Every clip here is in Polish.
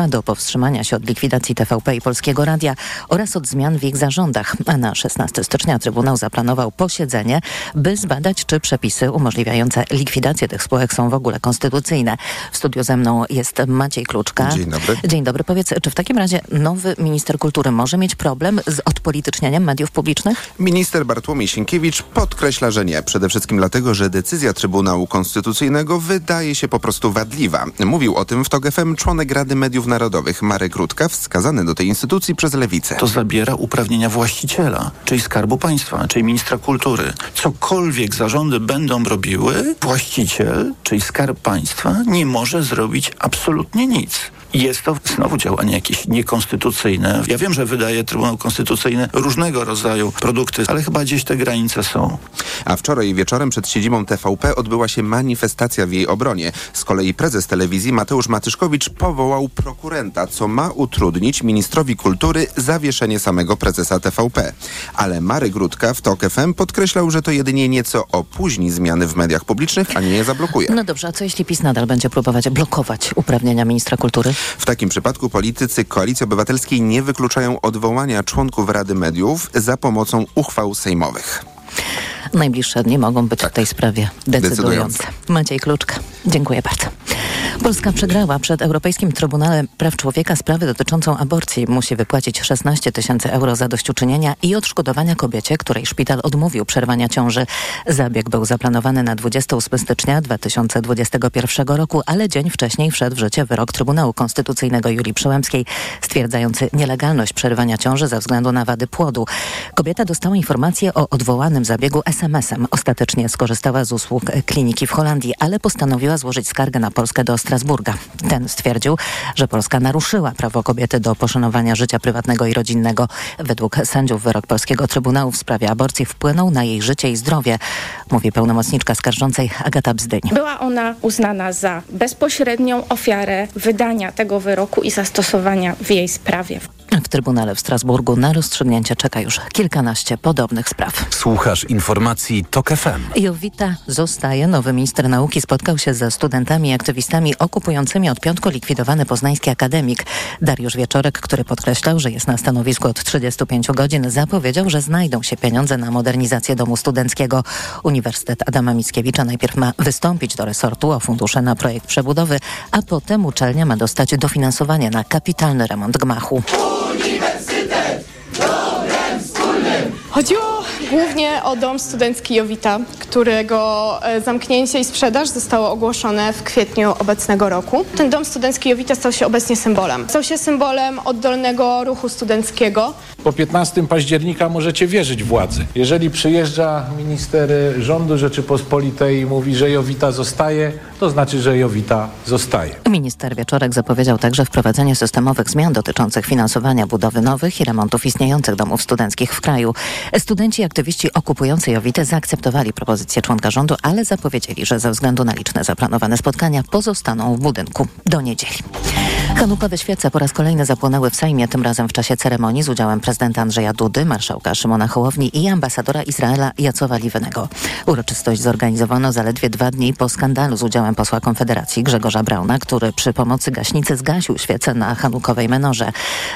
państwa do powstrzymania się od likwidacji TVP i Polskiego Radia oraz od zmian w ich zarządach. A na 16 stycznia Trybunał zaplanował posiedzenie, by zbadać, czy przepisy umożliwiające likwidację tych spółek są w ogóle konstytucyjne. W studiu ze mną jest Maciej Kluczka. Dzień dobry. Dzień dobry. Powiedz, czy w takim razie nowy minister kultury może mieć problem z odpolitycznieniem mediów publicznych? Minister Bartłomiej Sienkiewicz podkreśla, że nie. Przede wszystkim dlatego, że decyzja Trybunału Konstytucyjnego wydaje się po prostu wadliwa. Mówił o tym w TOG FM członek Rady Mediów Narodowych Marek Rutka, wskazany do tej instytucji przez Lewicę. To zabiera uprawnienia właściciela, czyli Skarbu Państwa, czyli ministra kultury. Cokolwiek zarządy będą robiły, właściciel, czyli Skarb Państwa nie może zrobić absolutnie nic. Jest to znowu działanie jakieś niekonstytucyjne. Ja wiem, że wydaje Trybunał Konstytucyjny różnego rodzaju produkty, ale chyba gdzieś te granice są. A wczoraj wieczorem przed siedzibą TVP odbyła się manifestacja w jej obronie. Z kolei prezes telewizji Mateusz Matyszkowicz powołał prokurenta, co ma utrudnić ministrowi kultury zawieszenie samego prezesa TVP. Ale Marek Rutka w TOK FM podkreślał, że to jedynie nieco opóźni zmiany w mediach publicznych, a nie je zablokuje. No dobrze, a co jeśli PiS nadal będzie próbować blokować uprawnienia ministra kultury? W takim przypadku politycy Koalicji Obywatelskiej nie wykluczają odwołania członków Rady Mediów za pomocą uchwał sejmowych. Najbliższe dni mogą być w tej sprawie decydujące. Decydujące. Maciej Kluczka, dziękuję bardzo. Polska przegrała przed Europejskim Trybunałem Praw Człowieka sprawę dotyczącą aborcji. Musi wypłacić 16 tysięcy euro zadośćuczynienia i odszkodowania kobiecie, której szpital odmówił przerwania ciąży. Zabieg był zaplanowany na 28 stycznia 2021 roku, ale dzień wcześniej wszedł w życie wyrok Trybunału Konstytucyjnego Julii Przyłębskiej stwierdzający nielegalność przerywania ciąży ze względu na wady płodu. Kobieta dostała informację o odwołanym zabiegu SMS-em. Ostatecznie skorzystała z usług kliniki w Holandii, ale postanowiła złożyć skargę na Polskę do Strasburga. Ten stwierdził, że Polska naruszyła prawo kobiety do poszanowania życia prywatnego i rodzinnego. Według sędziów wyrok polskiego Trybunału w sprawie aborcji wpłynął na jej życie i zdrowie, mówi pełnomocniczka skarżącej Agata Bzdyń. Była ona uznana za bezpośrednią ofiarę wydania tego wyroku i zastosowania w jej sprawie. W Trybunale w Strasburgu na rozstrzygnięcie czeka już kilkanaście podobnych spraw. Słuchasz informacji TOK FM. Jowita zostaje. Nowy minister nauki spotkał się ze studentami i aktywistami okupującymi od piątku likwidowany poznański akademik. Dariusz Wieczorek, który podkreślał, że jest na stanowisku od 35 godzin, zapowiedział, że znajdą się pieniądze na modernizację domu studenckiego. Uniwersytet Adama Mickiewicza najpierw ma wystąpić do resortu o fundusze na projekt przebudowy, a potem uczelnia ma dostać dofinansowanie na kapitalny remont gmachu. Chodziło głównie o dom studencki Jowita, którego e, zamknięcie i sprzedaż zostało ogłoszone w kwietniu obecnego roku. Ten dom studencki Jowita stał się obecnie symbolem. Stał się symbolem oddolnego ruchu studenckiego. Po 15 października możecie wierzyć władzy. Jeżeli przyjeżdża minister rządu Rzeczypospolitej i mówi, że Jowita zostaje, to znaczy, że Jowita zostaje. Minister Wieczorek zapowiedział także wprowadzenie systemowych zmian dotyczących finansowania budowy nowych i remontów istniejących domów studenckich w kraju. Studenci i aktywiści okupujący Jowitę zaakceptowali propozycję członka rządu, ale zapowiedzieli, że ze względu na liczne zaplanowane spotkania pozostaną w budynku do niedzieli. Hanukowe świece po raz kolejny zapłonęły w Sejmie, tym razem w czasie ceremonii z udziałem prezydenta Andrzeja Dudy, marszałka Szymona Hołowni i ambasadora Izraela Jacowa Liwenego. Uroczystość zorganizowano zaledwie dwa dni po skandalu z udziałem posła Konfederacji Grzegorza Brauna, który przy pomocy gaśnicy zgasił świecę na hanukowej menorze.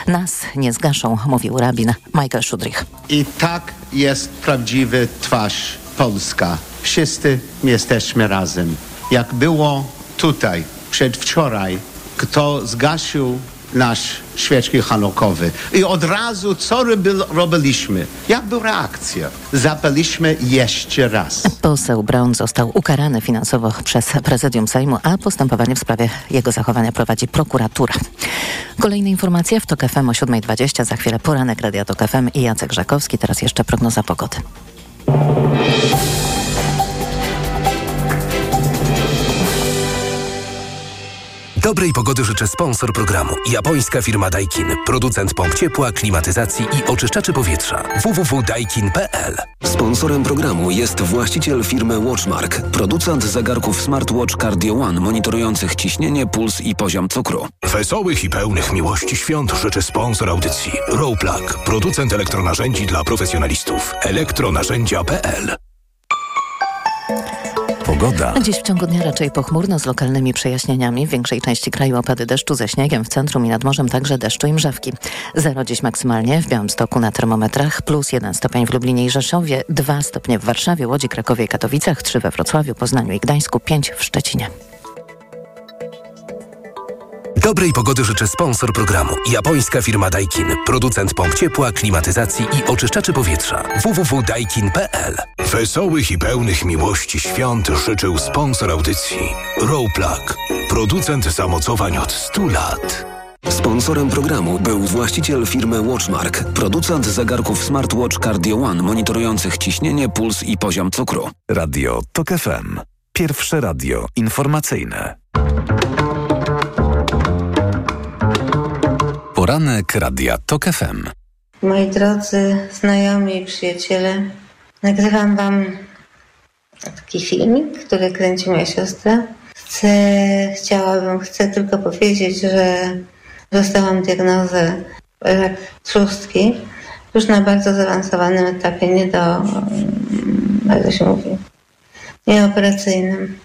Nas nie zgaszą, mówił rabin Michael Szudrich. I tak jest prawdziwy twarz Polska. Wszyscy jesteśmy razem. Jak było tutaj przedwczoraj, kto zgasił nasz świeczki hanukowy. I od razu co robi- robiliśmy? Jak była reakcja? Zapaliśmy jeszcze raz. Poseł Braun został ukarany finansowo przez prezydium Sejmu, a postępowanie w sprawie jego zachowania prowadzi prokuratura. Kolejne informacje w TOK FM o 7.20. Za chwilę poranek Radia TOK FM i Jacek Żakowski. Teraz jeszcze prognoza pogody. Dobrej pogody życzę sponsor programu. Japońska firma Daikin. Producent pomp ciepła, klimatyzacji i oczyszczaczy powietrza. www.daikin.pl Sponsorem programu jest właściciel firmy Watchmark, producent zegarków smartwatch Cardio One monitorujących ciśnienie, puls i poziom cukru. Wesołych i pełnych miłości świąt życzy sponsor audycji Rowplug, producent elektronarzędzi dla profesjonalistów. elektronarzędzia.pl Pogoda. Dziś w ciągu dnia raczej pochmurno z lokalnymi przejaśnieniami. W większej części kraju opady deszczu ze śniegiem, w centrum i nad morzem także deszczu i mrzawki. Zero dziś maksymalnie w Białymstoku na termometrach, plus jeden stopień w Lublinie i Rzeszowie, dwa stopnie w Warszawie, Łodzi, Krakowie i Katowicach, trzy we Wrocławiu, Poznaniu i Gdańsku, pięć w Szczecinie. Dobrej pogody życzę sponsor programu. Japońska firma Daikin. Producent pomp ciepła, klimatyzacji i oczyszczaczy powietrza. www.daikin.pl Wesołych i pełnych miłości świąt życzył sponsor audycji Rowplug. Producent zamocowań od 100 lat. Sponsorem programu był właściciel firmy Watchmark, producent zegarków smartwatch Cardio One monitorujących ciśnienie, puls i poziom cukru. Radio TOK FM. Pierwsze radio informacyjne. Poranek Radia TOK FM. Moi drodzy znajomi i przyjaciele, nagrywam wam taki filmik, który kręci moja siostra. Chcę, chciałabym, chcę tylko powiedzieć, że dostałam diagnozę rak trzustki już na bardzo zaawansowanym etapie, nie do, jak to się mówi, nieoperacyjnym.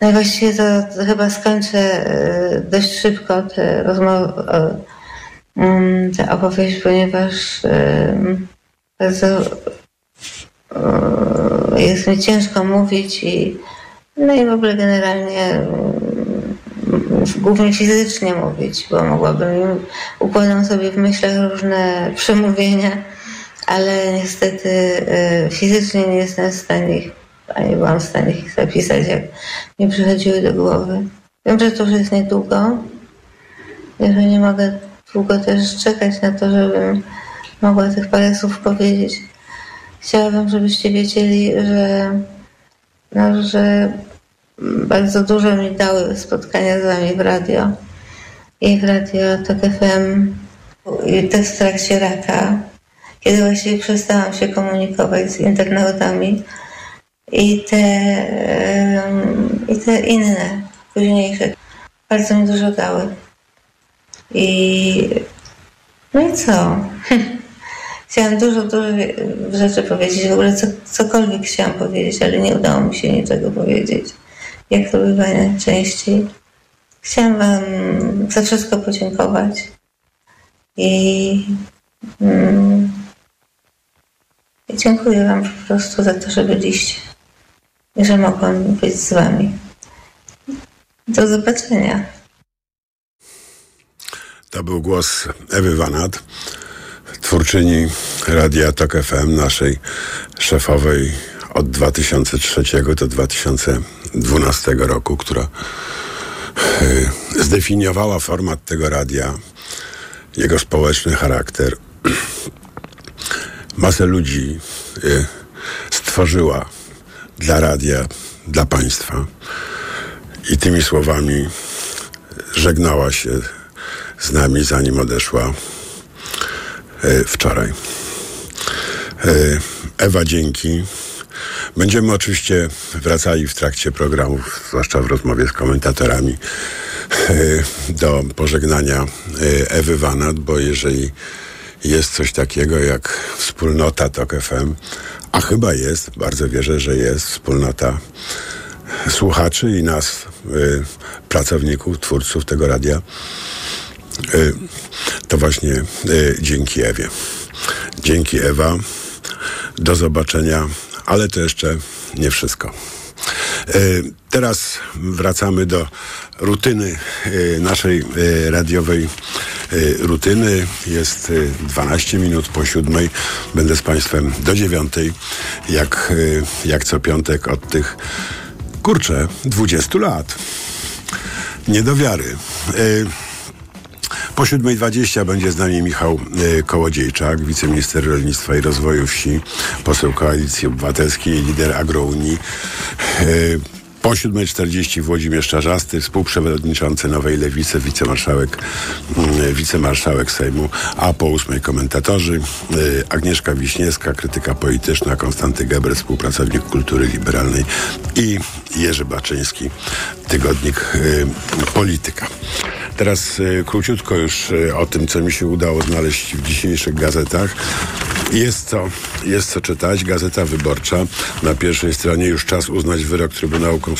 No i właściwie to, chyba skończę y, dość szybko tę rozmowę, tę opowieść, ponieważ y, bardzo y, jest mi ciężko mówić i no i w ogóle generalnie głównie fizycznie mówić, bo mogłabym układam sobie w myślach różne przemówienia, ale niestety fizycznie nie jestem w stanie ich a nie byłam w stanie ich zapisać, jak mi przychodziły do głowy. Wiem, że to już jest niedługo, że nie mogę długo też czekać na to, żebym mogła tych parę słów powiedzieć. Chciałabym, żebyście wiedzieli, że, no, że bardzo dużo mi dały spotkania z wami w radio i w radio TOK FM i też w trakcie raka, kiedy właściwie przestałam się komunikować z internautami, i te, i te inne, późniejsze, bardzo mi dużo dały. I no i co? Chciałam dużo, dużo rzeczy powiedzieć, w ogóle co, cokolwiek chciałam powiedzieć, ale nie udało mi się niczego powiedzieć. Jak to bywa najczęściej. Chciałam Wam za wszystko podziękować i mm, dziękuję Wam po prostu za to, że byliście że mogłam być z Wami. Do zobaczenia. To był głos Ewy Wanat, twórczyni Radia Tok FM, naszej szefowej od 2003 do 2012 roku, która y, zdefiniowała format tego radia, jego społeczny charakter. Masę ludzi y, stworzyła dla radia, dla państwa. I tymi słowami żegnała się z nami, zanim odeszła e, wczoraj. E, Ewa, dzięki. Będziemy oczywiście wracali w trakcie programów, zwłaszcza w rozmowie z komentatorami, e, do pożegnania Ewy Wanat, bo jeżeli jest coś takiego jak wspólnota TOK FM, a chyba jest, bardzo wierzę, że jest wspólnota słuchaczy i nas, y, pracowników, twórców tego radia. Y, to właśnie y, dzięki Ewie. Dzięki Ewa. Do zobaczenia, ale to jeszcze nie wszystko. Y, teraz wracamy do rutyny y, naszej y, radiowej rutyny. Jest 12 minut po siódmej. Będę z Państwem do dziewiątej, jak, jak co piątek od tych, kurczę, 20 lat. Nie do wiary. Po 7.20 będzie z nami Michał Kołodziejczak, wiceminister rolnictwa i rozwoju wsi, poseł Koalicji Obywatelskiej, lider Agrounii. Po 7.40 Włodzimierz Czarzasty, współprzewodniczący Nowej Lewicy, wicemarszałek, mm, wicemarszałek Sejmu, a po 8 komentatorzy y, Agnieszka Wiśniewska, krytyka polityczna, Konstanty Geber, współpracownik kultury liberalnej i Jerzy Baczyński, tygodnik y, Polityka. Teraz y, króciutko już o tym, co mi się udało znaleźć w dzisiejszych gazetach. Jest co, jest co czytać. Gazeta Wyborcza na pierwszej stronie już czas uznać wyrok Trybunału Konstytucyjnego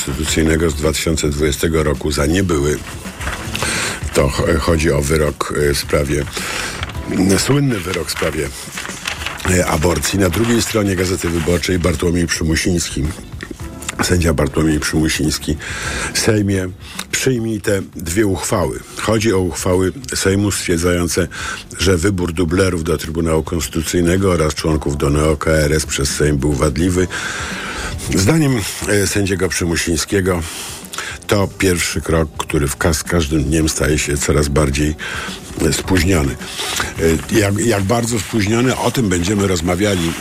z 2020 roku za niebyły. To chodzi o wyrok e, w sprawie, słynny wyrok w sprawie e, aborcji. Na drugiej stronie Gazety Wyborczej Bartłomiej Przymusiński sędzia Bartłomiej Przymusiński Sejmie przyjmij te dwie uchwały. Chodzi o uchwały Sejmu stwierdzające, że wybór dublerów do Trybunału Konstytucyjnego oraz członków do NeoKRS przez Sejm był wadliwy. Zdaniem e, sędziego Przymusińskiego to pierwszy krok, który w z każdym dniem staje się coraz bardziej e, spóźniony. E, jak, jak bardzo spóźniony, o tym będziemy rozmawiali,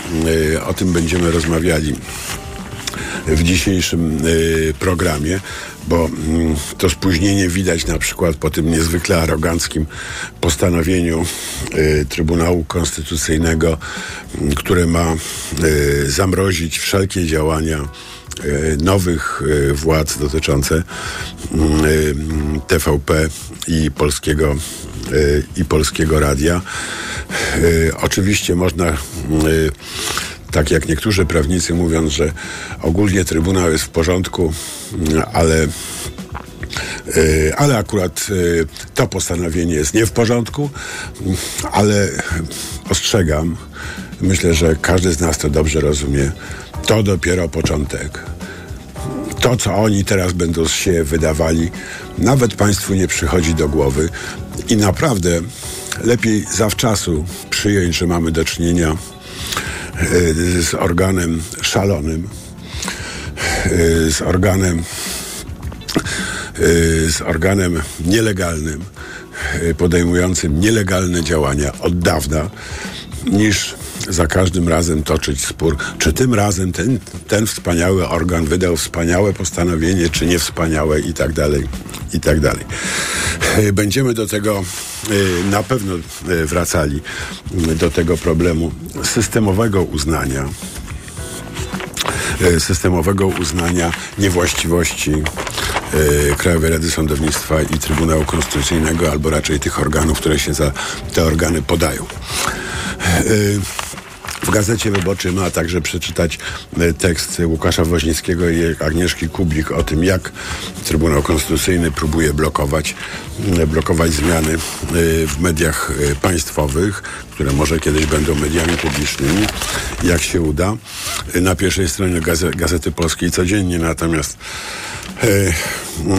o tym będziemy rozmawiali w dzisiejszym y, programie, bo mm, to spóźnienie widać na przykład po tym niezwykle aroganckim postanowieniu y, Trybunału Konstytucyjnego, y, które ma y, zamrozić wszelkie działania nowych władz dotyczące mm, TVP i polskiego i polskiego radia. Oczywiście można tak jak niektórzy prawnicy mówią, że ogólnie Trybunał jest w porządku, ale e, ale akurat e, to postanowienie jest nie w porządku, ale ostrzegam, myślę, że każdy z nas to dobrze rozumie, to dopiero początek. To, co oni teraz będą się wydawali, nawet Państwu nie przychodzi do głowy i naprawdę lepiej zawczasu przyjąć, że mamy do czynienia z organem szalonym, e, z organem e, z organem nielegalnym, podejmującym nielegalne działania od dawna, niż za każdym razem toczyć spór, czy tym razem ten, ten wspaniały organ wydał wspaniałe postanowienie, czy nie wspaniałe i tak dalej, i tak dalej. Będziemy do tego Y, na pewno y, wracali do tego problemu systemowego uznania systemowego uznania niewłaściwości Krajowej Rady Sądownictwa i Trybunału Konstytucyjnego, albo raczej tych organów, które się za te organy podają. W Gazecie Wyborczej ma także przeczytać e, tekst Łukasza Woźnickiego i Agnieszki Kublik o tym, jak Trybunał Konstytucyjny próbuje blokować, e, blokować zmiany e, w mediach państwowych, które może kiedyś będą mediami publicznymi, jak się uda. Na pierwszej stronie Gazety Polskiej codziennie, natomiast e,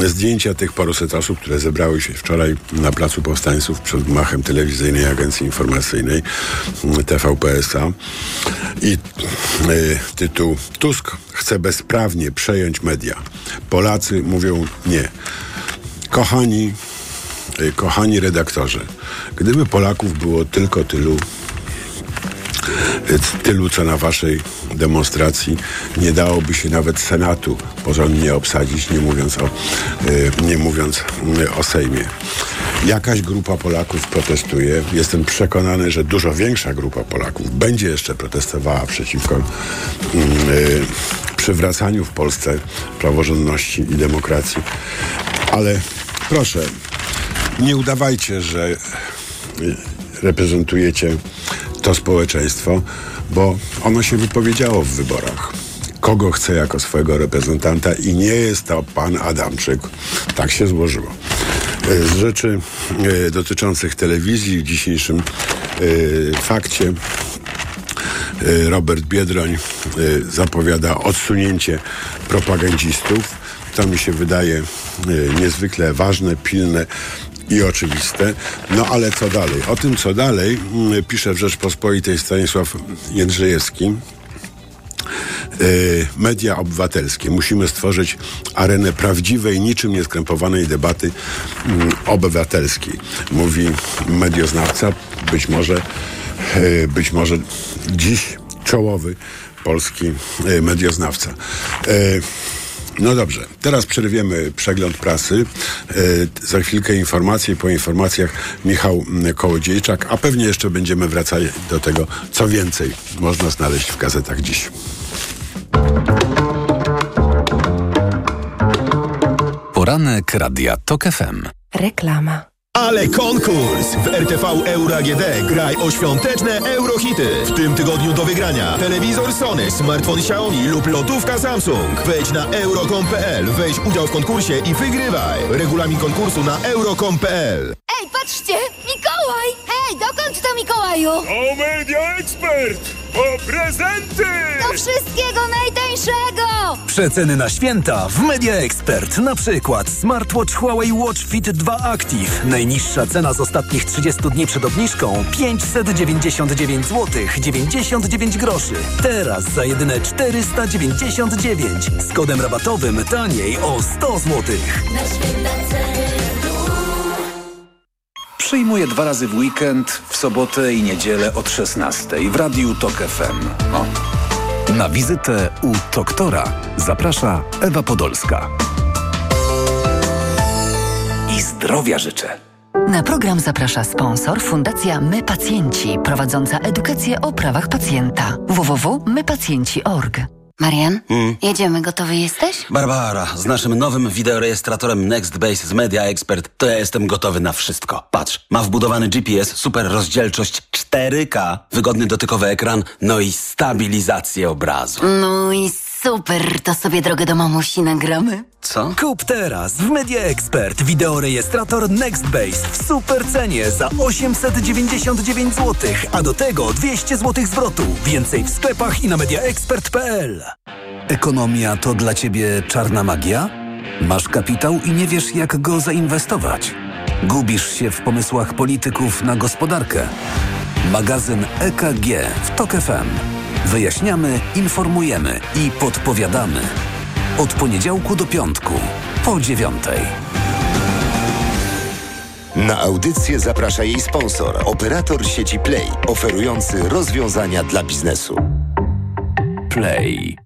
zdjęcia tych paruset osób, które zebrały się wczoraj na Placu Powstańców przed gmachem telewizyjnej Agencji Informacyjnej TVPSA i e, tytuł Tusk chce bezprawnie przejąć media. Polacy mówią nie. Kochani, e, kochani redaktorzy, gdyby Polaków było tylko tylu, tylu, co na waszej demonstracji nie dałoby się nawet Senatu porządnie obsadzić, nie mówiąc o, e, nie mówiąc e, o Sejmie. Jakaś grupa Polaków protestuje. Jestem przekonany, że dużo większa grupa Polaków będzie jeszcze protestowała przeciwko e, przywracaniu w Polsce praworządności i demokracji. Ale proszę, nie udawajcie, że reprezentujecie to społeczeństwo, bo ono się wypowiedziało w wyborach. Kogo chce jako swojego reprezentanta i nie jest to pan Adamczyk. Tak się złożyło. E, z rzeczy e, dotyczących telewizji w dzisiejszym e, fakcie Robert Biedroń zapowiada odsunięcie propagandzistów. To mi się wydaje niezwykle ważne, pilne i oczywiste. No ale co dalej? O tym, co dalej, mm, pisze w Rzeczpospolitej Stanisław Jędrzejewski. Yy, media obywatelskie. Musimy stworzyć arenę prawdziwej, niczym nieskrępowanej debaty yy, obywatelskiej. Mówi medioznawca, być może, yy, być może dziś czołowy polski medioznawca. No dobrze, teraz przerwiemy przegląd prasy. E, za chwilkę informacje po informacjach Michał Kołodziejczak, a pewnie jeszcze będziemy wracali do tego, co więcej można znaleźć w gazetach dziś. Poranek Radia TOK FM. Reklama. Ale konkurs! W RTV Euro AGD graj o świąteczne eurohity. W tym tygodniu do wygrania telewizor Sony, smartfon Xiaomi lub lotówka Samsung. Wejdź na euro.com.pl, weź udział w konkursie i wygrywaj. Regulamin konkursu na euro.com.pl patrzcie! Mikołaj! Hej, dokąd to Mikołaju? O Media Expert! Po prezenty! Do wszystkiego najtańszego! Przeceny na święta w Media Expert. Na przykład smartwatch Huawei Watch Fit 2 Active. Najniższa cena z ostatnich 30 dni przed obniżką 599 zł 99 groszy. Teraz za jedyne 499. Z kodem rabatowym taniej o 100 zł. Na święta Przyjmuję dwa razy w weekend, w sobotę i niedzielę od 16 w Radiu Tok FM. O. Na wizytę u doktora zaprasza Ewa Podolska. I zdrowia życzę. Na program zaprasza sponsor Fundacja My Pacjenci, prowadząca edukację o prawach pacjenta. www.mypacjenci.org. Marian, jedziemy, gotowy jesteś? Barbara, z naszym nowym wideorejestratorem NextBase z Media Expert to ja jestem gotowy na wszystko. Patrz, ma wbudowany GPS, super rozdzielczość 4K, wygodny dotykowy ekran, no i stabilizację obrazu. No i super, to sobie drogę do mamusi nagramy. Co? Kup teraz w Media Expert wideorejestrator NextBase w super cenie za 899 zł, a do tego 200 zł zwrotu. Więcej w sklepach i na mediaexpert.pl. Ekonomia to dla Ciebie czarna magia? Masz kapitał i nie wiesz, jak go zainwestować? Gubisz się w pomysłach polityków na gospodarkę? Magazyn EKG w TOK FM. Wyjaśniamy, informujemy i podpowiadamy. Od poniedziałku do piątku, po dziewiątej. Na audycję zaprasza jej sponsor, operator sieci Play, oferujący rozwiązania dla biznesu. Play.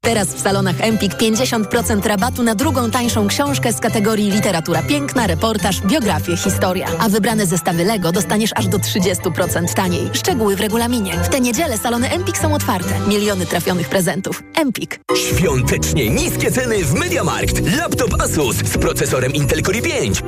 Teraz w salonach Empik 50% rabatu na drugą tańszą książkę z kategorii literatura piękna, reportaż, biografie, historia. A wybrane zestawy Lego dostaniesz aż do 30% taniej. Szczegóły w regulaminie. W tę niedzielę salony Empik są otwarte. Miliony trafionych prezentów. Empik. Świątecznie niskie ceny w MediaMarkt. Laptop Asus z procesorem Intel Core i5.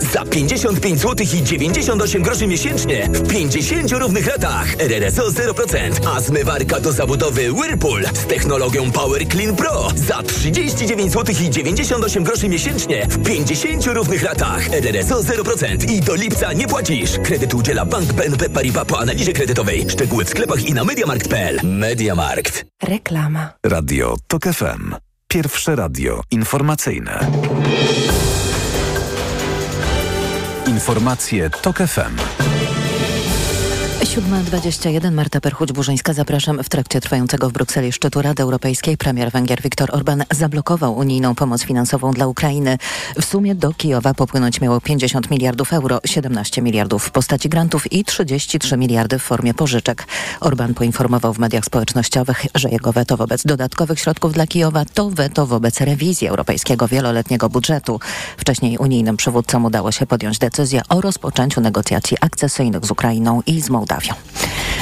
Za 55 zł i 98 groszy miesięcznie w 50 równych latach. RRSO 0%. A zmywarka do zabudowy Whirlpool z technologią Power Clean Pro za 39 zł i 98 groszy miesięcznie w 50 równych latach. RRSO 0%. I do lipca nie płacisz. Kredyt udziela Bank BNP Paribas po analizie kredytowej. Szczegóły w sklepach i na mediamarkt.pl. Mediamarkt. Reklama. Radio TOK FM. Pierwsze radio informacyjne. Informacje TOK FM. 7.21 Marta Perchuć-Burzyńska. Zapraszam. W trakcie trwającego w Brukseli szczytu Rady Europejskiej premier Węgier Viktor Orban zablokował unijną pomoc finansową dla Ukrainy. W sumie do Kijowa popłynąć miało 50 miliardów euro, 17 miliardów w postaci grantów i 33 miliardy w formie pożyczek. Orban poinformował w mediach społecznościowych, że jego weto wobec dodatkowych środków dla Kijowa to weto wobec rewizji europejskiego wieloletniego budżetu. Wcześniej unijnym przywódcom udało się podjąć decyzję o rozpoczęciu negocjacji akcesyjnych z Ukrainą i z Mołdawią.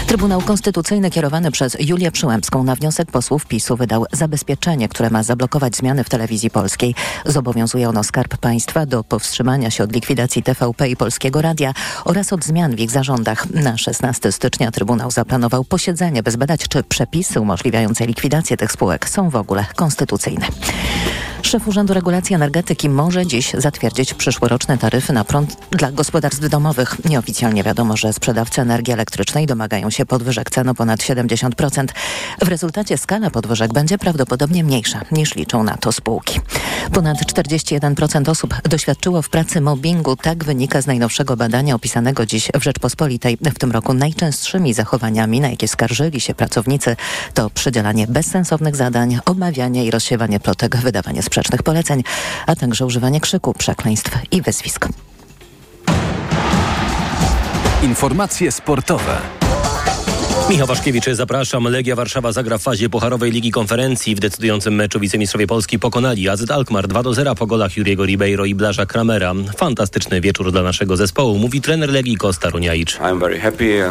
Trybunał Konstytucyjny kierowany przez Julię Przyłębską na wniosek posłów PiSu wydał zabezpieczenie, które ma zablokować zmiany w telewizji polskiej. Zobowiązuje ono Skarb Państwa do powstrzymania się od likwidacji TVP i Polskiego Radia oraz od zmian w ich zarządach. Na 16 stycznia Trybunał zaplanował posiedzenie, by zbadać, czy przepisy umożliwiające likwidację tych spółek są w ogóle konstytucyjne. Szef Urzędu Regulacji Energetyki może dziś zatwierdzić przyszłoroczne taryfy na prąd dla gospodarstw domowych. Nieoficjalnie wiadomo, że sprzedawcy energii elektrycznej domagają się podwyżek cen o ponad 70%. W rezultacie skala podwyżek będzie prawdopodobnie mniejsza niż liczą na to spółki. Ponad 41% osób doświadczyło w pracy mobbingu. Tak wynika z najnowszego badania opisanego dziś w Rzeczpospolitej. W tym roku najczęstszymi zachowaniami, na jakie skarżyli się pracownicy, to przydzielanie bezsensownych zadań, omawianie i rozsiewanie plotek, wydawanie sprzecznych poleceń, a także używanie krzyku, przekleństw i wyzwisk. Informacje sportowe. Michał Waszkiewicz, zapraszam. Legia Warszawa zagra w fazie Pucharowej Ligi Konferencji. W decydującym meczu wicemistrzowie Polski pokonali AZ Alkmaar 2 do 0 po golach Juriego Ribeiro i Blaża Kramera. Fantastyczny wieczór dla naszego zespołu, mówi trener Legii Kosta Runiajicz.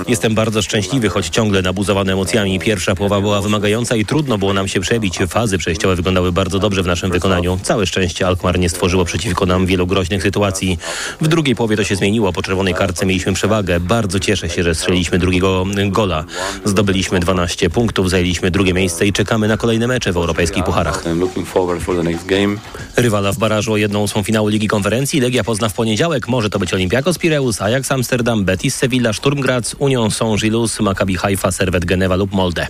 Jestem bardzo szczęśliwy, choć ciągle nabuzowany emocjami. Pierwsza połowa była wymagająca i trudno było nam się przebić. Fazy przejściowe wyglądały bardzo dobrze w naszym wykonaniu. Całe szczęście Alkmaar nie stworzyło przeciwko nam wielu groźnych sytuacji. W drugiej połowie to się zmieniło. Po czerwonej kartce mieliśmy przewagę. Bardzo cieszę się, że strzeliliśmy drugiego gola. Zdobyliśmy 12 punktów, zajęliśmy drugie miejsce i czekamy na kolejne mecze w europejskich pucharach. Rywala w barażu o jedną ósmą finału Ligi Konferencji Legia pozna w poniedziałek. Może to być Olympiakos Pireus, Ajax Amsterdam, Betis Sevilla, Sturm Graz, Union Saint-Gilloise, Maccabi Haifa, Servet Genewa lub Molde.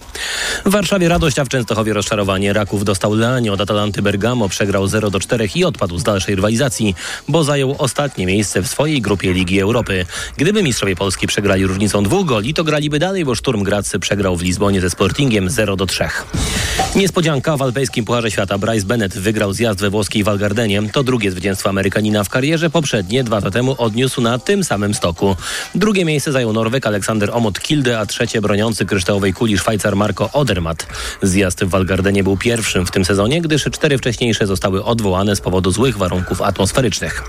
W Warszawie radość, a w Częstochowie rozczarowanie. Raków dostał Leanie od Atalanty Bergamo, przegrał 0 do 4 i odpadł z dalszej rywalizacji, bo zajął ostatnie miejsce w swojej grupie Ligi Europy. Gdyby mistrzowie Polski przegrali różnicą dwóch goli, to graliby dalej, bo Sturm Graz przegrał w Lizbonie ze Sportingiem 0 do 3. Niespodzianka w alpejskim Pucharze Świata. Bryce Bennett wygrał zjazd we włoskiej Walgardenie. To drugie zwycięstwo Amerykanina w karierze. Poprzednie dwa lata temu odniósł na tym samym stoku. Drugie miejsce zajął Norweg Aleksander Omot Kilde, a trzecie broniący kryształowej kuli Szwajcar Marco Odermatt. Zjazd w Walgardenie był pierwszym w tym sezonie, gdyż cztery wcześniejsze zostały odwołane z powodu złych warunków atmosferycznych.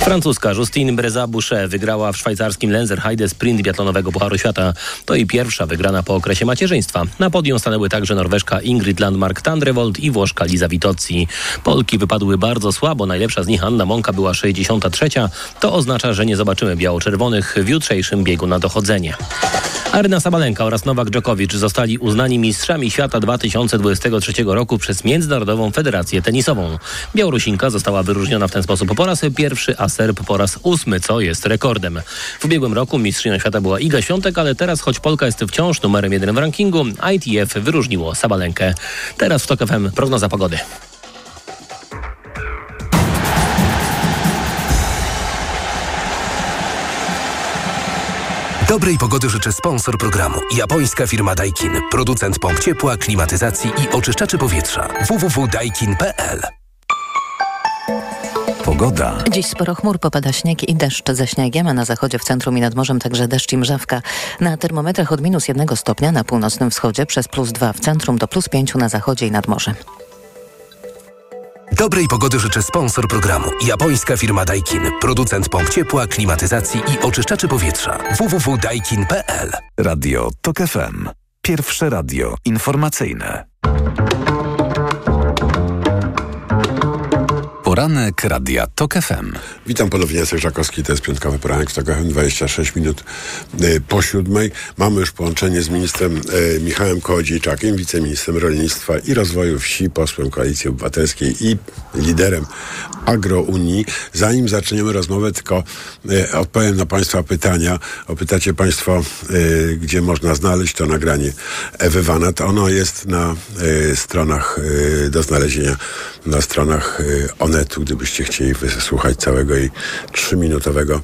Francuska Justine Breza-Boucher wygrała w szwajcarskim Lenzerheide sprint biatlonowego Pucharu Świata. To i pierwsza wygrana po okresie macierzyństwa. Na podium stanęły także Norweszka Ingrid Landmark-Tandrevold i Włoszka Liza Vitozzi. Polki wypadły bardzo słabo, najlepsza z nich Anna Monka była 63. To oznacza, że nie zobaczymy biało-czerwonych w jutrzejszym biegu na dochodzenie. Aryna Sabalenka oraz Nowak Dżokowicz zostali uznani mistrzami świata 2023 roku przez Międzynarodową Federację Tenisową. Białorusinka została wyróżniona w ten sposób po raz pierwszy, a Serb po raz ósmy, co jest rekordem. W ubiegłym roku mistrzynią świata była Iga Świątek, ale teraz, choć Polka jest wciąż numerem jeden w rankingu, ITF wyróżniło Sabalenkę. Teraz w TOK FM prognoza pogody. Dobrej pogody życzy sponsor programu. Japońska firma Daikin. Producent pomp ciepła, klimatyzacji i oczyszczaczy powietrza. www.daikin.pl Pogoda. Dziś sporo chmur, popada śnieg i deszcz ze śniegiem, a na zachodzie w centrum i nad morzem także deszcz i mrzawka. Na termometrach od minus jednego stopnia na północnym wschodzie przez plus dwa w centrum do plus pięciu na zachodzie i nad morzem. Dobrej pogody życzy sponsor programu. Japońska firma Daikin. Producent pomp ciepła, klimatyzacji i oczyszczaczy powietrza. www.daikin.pl Radio TOK FM. Pierwsze radio informacyjne. Poranek Radia TOK FM. Witam ponownie, Jacek Żakowski, to jest piątkowy poranek w TOK FM, 26 minut y, po siódmej. Mamy już połączenie z ministrem y, Michałem Kołodziejczakiem, wiceministrem rolnictwa i rozwoju wsi, posłem Koalicji Obywatelskiej i liderem Agrounii. Zanim zaczniemy rozmowę, tylko y, odpowiem na Państwa pytania. Opytacie Państwo, gdzie można znaleźć to nagranie Ewy Wanat. Ono jest na stronach do znalezienia, na stronach Gdybyście chcieli wysłuchać całego jej trzyminutowego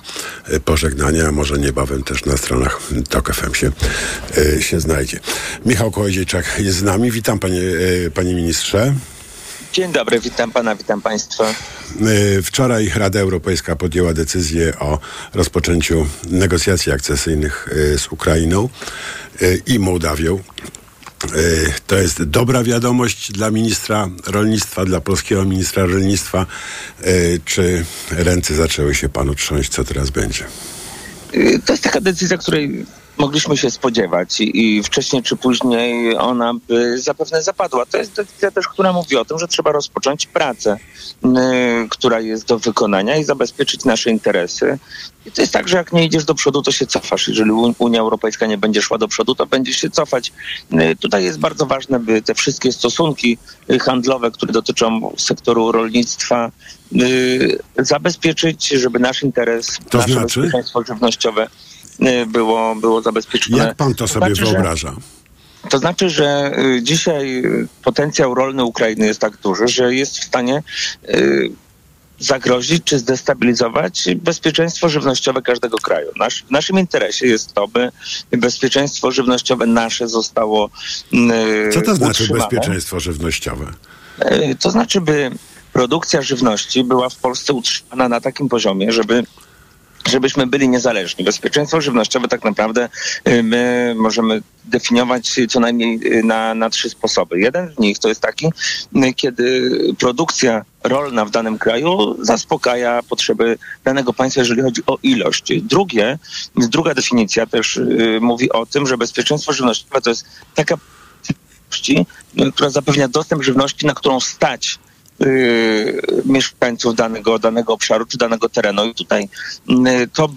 pożegnania, a może niebawem też na stronach TOK FM się, się znajdzie. Michał Kołodziejczak jest z nami. Witam panie, panie ministrze. Dzień dobry, witam pana, witam państwa. Wczoraj Rada Europejska podjęła decyzję o rozpoczęciu negocjacji akcesyjnych z Ukrainą i Mołdawią. To jest dobra wiadomość dla ministra rolnictwa, dla polskiego ministra rolnictwa. Czy ręce zaczęły się panu trząść? Co teraz będzie? To jest taka decyzja, której mogliśmy się spodziewać i, i wcześniej czy później ona by zapewne zapadła. To jest decyzja też, która mówi o tym, że trzeba rozpocząć pracę, y, która jest do wykonania i zabezpieczyć nasze interesy. I to jest tak, że jak nie idziesz do przodu, to się cofasz. Jeżeli Unia Europejska nie będzie szła do przodu, to będzie się cofać. Y, tutaj jest bardzo ważne, by te wszystkie stosunki handlowe, które dotyczą sektoru rolnictwa, y, zabezpieczyć, żeby nasz interes, To nasze znaczy? bezpieczeństwo żywnościowe było, było zabezpieczone. Jak pan to sobie znaczy, że- wyobraża? to znaczy, że y, dzisiaj y, potencjał rolny Ukrainy jest tak duży, że jest w stanie y, zagrozić czy zdestabilizować bezpieczeństwo żywnościowe każdego kraju. Nasz, w naszym interesie jest to, by bezpieczeństwo żywnościowe nasze zostało y, Co to znaczy utrzymane. bezpieczeństwo żywnościowe? Y, To znaczy, by produkcja żywności była w Polsce utrzymana na takim poziomie, żeby żebyśmy byli niezależni. Bezpieczeństwo żywnościowe tak naprawdę y, my możemy definiować co najmniej y, na, na trzy sposoby. Jeden z nich to jest taki, y, kiedy produkcja rolna w danym kraju zaspokaja potrzeby danego państwa, jeżeli chodzi o ilość. Drugie, druga definicja też mówi o tym, że bezpieczeństwo żywnościowe to jest taka która zapewnia dostęp żywności, na którą stać y, mieszkańców danego, danego obszaru czy danego terenu. I tutaj y, to,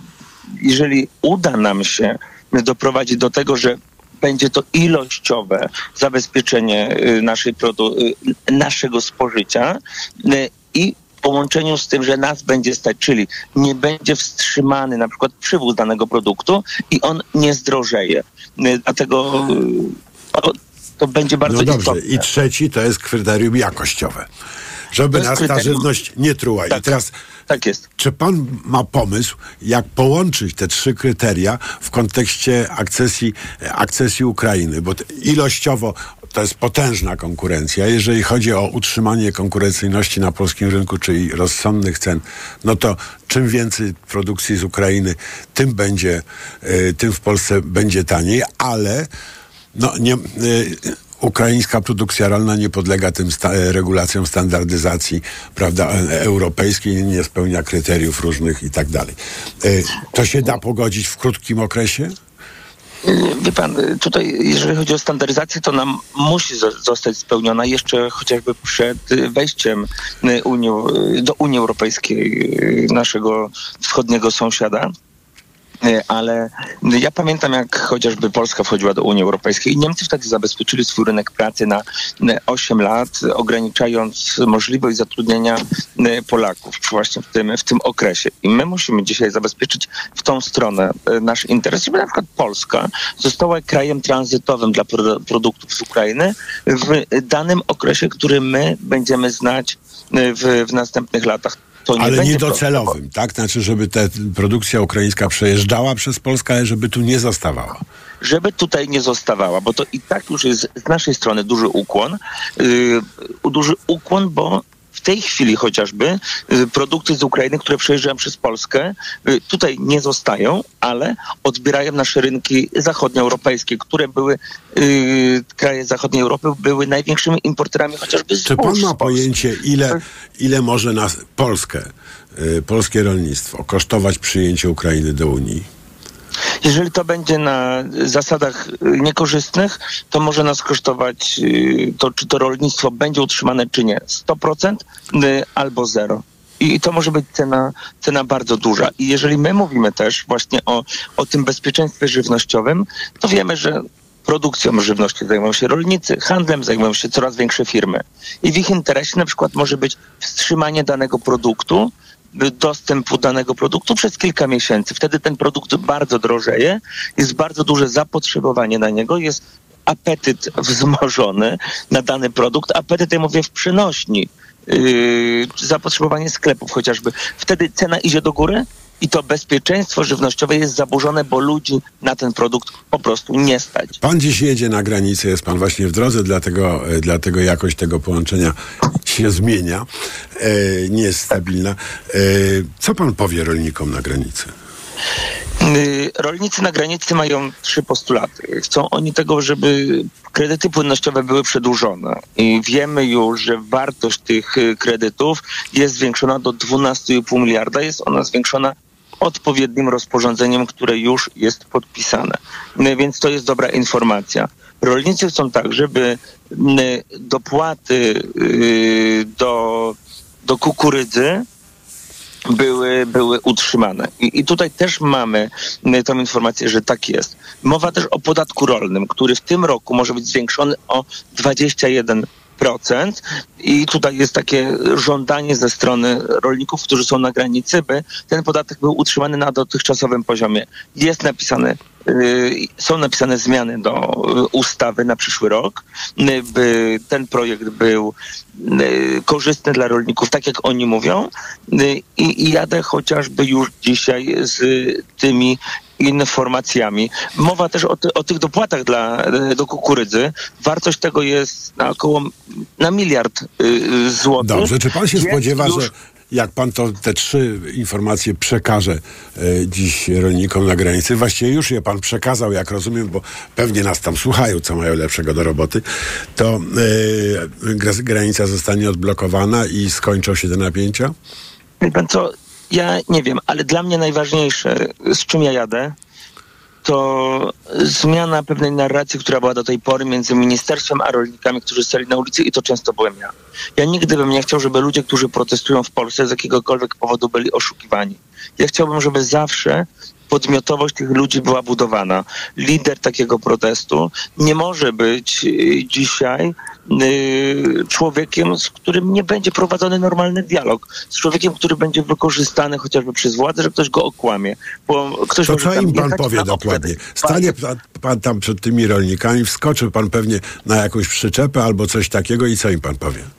jeżeli uda nam się doprowadzić do tego, że będzie to ilościowe zabezpieczenie y, naszej produ- naszego spożycia i w połączeniu z tym, że nas będzie stać, czyli nie będzie wstrzymany na przykład przywóz danego produktu i on nie zdrożeje. Dlatego to, to będzie bardzo No dobrze. istotne. I trzeci to jest kryterium jakościowe. Żeby nas ta żywność nie truła. I teraz, tak jest. czy pan ma pomysł, jak połączyć te trzy kryteria w kontekście akcesji, akcesji Ukrainy? Bo ilościowo to jest potężna konkurencja. Jeżeli chodzi o utrzymanie konkurencyjności na polskim rynku, czyli rozsądnych cen, no to czym więcej produkcji z Ukrainy, tym będzie, y, tym w Polsce będzie taniej, ale no nie, y, ukraińska produkcja rolna nie podlega tym sta- e, regulacjom standardyzacji prawda, e, europejskiej, nie spełnia kryteriów różnych i tak dalej. Y, To się da pogodzić w krótkim okresie? Wie pan, tutaj jeżeli chodzi o standaryzację, to nam musi zo- zostać spełniona jeszcze chociażby przed wejściem Unii, do Unii Europejskiej naszego wschodniego sąsiada. Y, Ale ja pamiętam, jak chociażby Polska wchodziła do Unii Europejskiej i Niemcy wtedy zabezpieczyli swój rynek pracy na y, 8 lat, ograniczając możliwość zatrudnienia y, Polaków właśnie w tym, w tym okresie. I my musimy dzisiaj zabezpieczyć w tą stronę y, nasz interes, żeby na przykład Polska została krajem tranzytowym dla produ- produktów z Ukrainy w danym okresie, który my będziemy znać w, w następnych latach. Nie Ale niedocelowym, tak? Znaczy, żeby ta produkcja ukraińska przejeżdżała przez Polskę, ale żeby tu nie zostawała. żeby tutaj nie zostawała, bo to i tak już jest z naszej strony duży ukłon. Yy, duży ukłon, bo w tej chwili chociażby y, produkty z Ukrainy, które przejeżdżają przez Polskę, y, tutaj nie zostają, ale odbierają nasze rynki zachodnioeuropejskie, które były, y, kraje zachodniej Europy były największymi importerami chociażby z Czy pan ma pojęcie, ile, ile może nas Polskę, y, polskie rolnictwo kosztować przyjęcie Ukrainy do Unii? Jeżeli to będzie na zasadach niekorzystnych, to może nas kosztować y, to, czy to rolnictwo będzie utrzymane, czy nie. 100% y, albo zero. I to może być cena, cena bardzo duża. I jeżeli my mówimy też właśnie o, o tym bezpieczeństwie żywnościowym, to wiemy, że produkcją żywności zajmują się rolnicy, handlem zajmują się coraz większe firmy. I w ich interesie na przykład może być wstrzymanie danego produktu, dostępu danego produktu przez kilka miesięcy. Wtedy ten produkt bardzo drożeje, jest bardzo duże zapotrzebowanie na niego, jest apetyt wzmożony na dany produkt. Apetyt, ja mówię, w przynośni. Yy, zapotrzebowanie sklepów chociażby. Wtedy cena idzie do góry i to bezpieczeństwo żywnościowe jest zaburzone, bo ludzi na ten produkt po prostu nie stać. Pan dziś jedzie na granicę, jest pan właśnie w drodze, dlatego, dlatego jakość tego połączenia się zmienia, e, nie jest stabilna. E, co pan powie rolnikom na granicy? Y, Rolnicy na granicy mają trzy postulaty. Chcą oni tego, żeby kredyty płynnościowe były przedłużone. I wiemy już, że wartość tych kredytów jest zwiększona do 12,5 miliarda. Jest ona zwiększona odpowiednim rozporządzeniem, które już jest podpisane. Więc to jest dobra informacja. Rolnicy chcą tak, żeby dopłaty y, do, do kukurydzy były, były utrzymane. I, I tutaj też mamy tą informację, że tak jest. Mowa też o podatku rolnym, który w tym roku może być zwiększony o 21 i tutaj jest takie żądanie ze strony rolników, którzy są na granicy, by ten podatek był utrzymany na dotychczasowym poziomie. Jest napisane y, są napisane zmiany do y, ustawy na przyszły rok, y, by ten projekt był korzystny dla rolników, tak jak oni mówią. I jadę chociażby już dzisiaj z tymi informacjami. Mowa też o, ty, o tych dopłatach dla, do kukurydzy. Wartość tego jest na około na miliard y, złotych. Dobrze, czy pan się spodziewa, już... że jak pan to te trzy informacje przekaże e, dziś rolnikom na granicy, właściwie już je pan przekazał, jak rozumiem, bo pewnie nas tam słuchają, co mają lepszego do roboty, to e, granica zostanie odblokowana i skończą się te napięcia? Wie pan co, ja nie wiem, ale dla mnie najważniejsze, z czym ja jadę, to zmiana pewnej narracji, która była do tej pory między ministerstwem a rolnikami, którzy stali na ulicy i to często byłem ja. Ja nigdy bym nie chciał, żeby ludzie, którzy protestują w Polsce z jakiegokolwiek powodu byli oszukiwani. Ja chciałbym, żeby zawsze podmiotowość tych ludzi była budowana. Lider takiego protestu nie może być y, dzisiaj człowiekiem, z którym nie będzie prowadzony normalny dialog. Z człowiekiem, który będzie wykorzystany chociażby przez władzę, że ktoś go okłamie. Bo ktoś to co im pan powie dokładnie? Stanie pan, pan tam przed tymi rolnikami, wskoczy pan pewnie na jakąś przyczepę albo coś takiego i co im pan powie?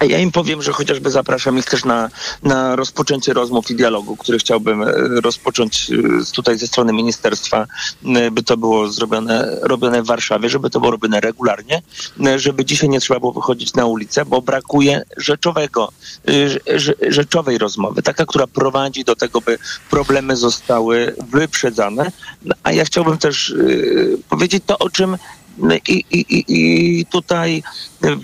Ja im powiem, że chociażby zapraszam ich też na, na rozpoczęcie rozmów i dialogu, który chciałbym e, rozpocząć e, tutaj ze strony ministerstwa, e, by to było zrobione, robione w Warszawie, żeby to było robione regularnie, żeby dzisiaj nie trzeba było wychodzić na ulicę, bo brakuje rzeczowego, rzeczowej rozmowy, taka, która prowadzi do tego, by problemy zostały wyprzedzane. A ja chciałbym też powiedzieć to, o czym no i, i, I tutaj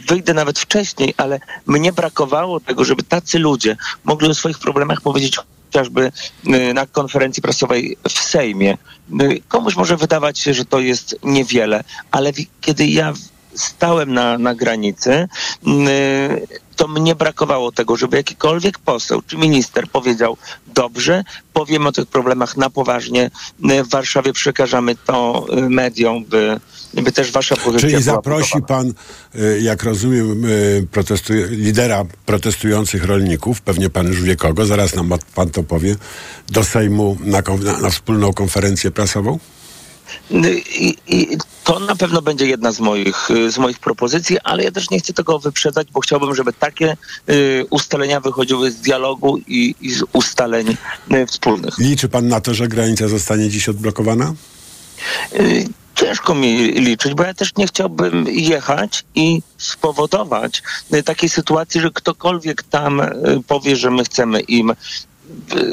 wyjdę nawet wcześniej, ale mnie brakowało tego, żeby tacy ludzie mogli o swoich problemach powiedzieć chociażby y, na konferencji prasowej w Sejmie. Y, komuś może wydawać się, że to jest niewiele, ale kiedy ja stałem na, na granicy, y, to mnie brakowało tego, żeby jakikolwiek poseł czy minister powiedział dobrze, powiemy o tych problemach na poważnie, w Warszawie przekażemy to mediom, by, by też wasza pozycja Czyli zaprosi pan, y, jak rozumiem, y, protestuje, lidera protestujących rolników, pewnie pan już wie kogo, zaraz nam pan to powie, do Sejmu na, na, wspólną konferencję prasową? I, I, to na pewno będzie jedna z moich, z moich propozycji, ale ja też nie chcę tego wyprzedać, bo chciałbym, żeby takie y, ustalenia wychodziły z dialogu i, i z ustaleń y, wspólnych. Liczy pan na to, że granica zostanie dziś odblokowana? Y, ciężko mi liczyć, bo ja też nie chciałbym jechać i spowodować y, takiej sytuacji, że ktokolwiek tam y, powie, że my chcemy im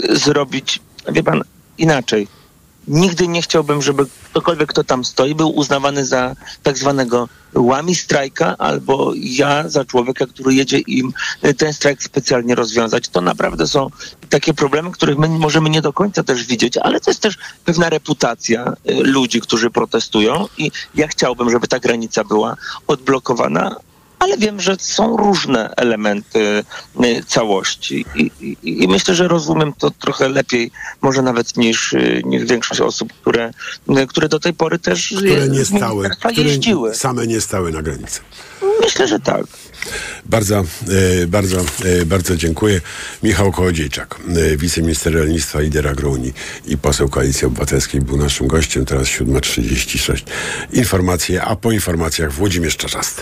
zrobić, wie pan, inaczej nigdy nie chciałbym, żeby ktokolwiek, kto tam stoi, był uznawany za tak zwanego łami strajka, albo ja za człowieka, który jedzie im ten strajk specjalnie rozwiązać. To naprawdę są takie problemy, których my możemy nie do końca też widzieć, ale to jest też pewna reputacja y, ludzi, którzy protestują i ja chciałbym, żeby ta granica była odblokowana, ale wiem, że są różne elementy y, całości I, i, i, myślę, że rozumiem to trochę lepiej, może nawet niż, y, niż większość osób, które, y, które do tej pory też które nie stały, które jeździły. same nie stały na granicy. Myślę, że tak. Bardzo, bardzo, bardzo dziękuję. Michał Kołodziejczak, wiceminister rolnictwa, lider agrounii i poseł Koalicji Obywatelskiej był naszym gościem. Teraz 7.36. Informacje, a po informacjach Włodzimierz Czaczasty.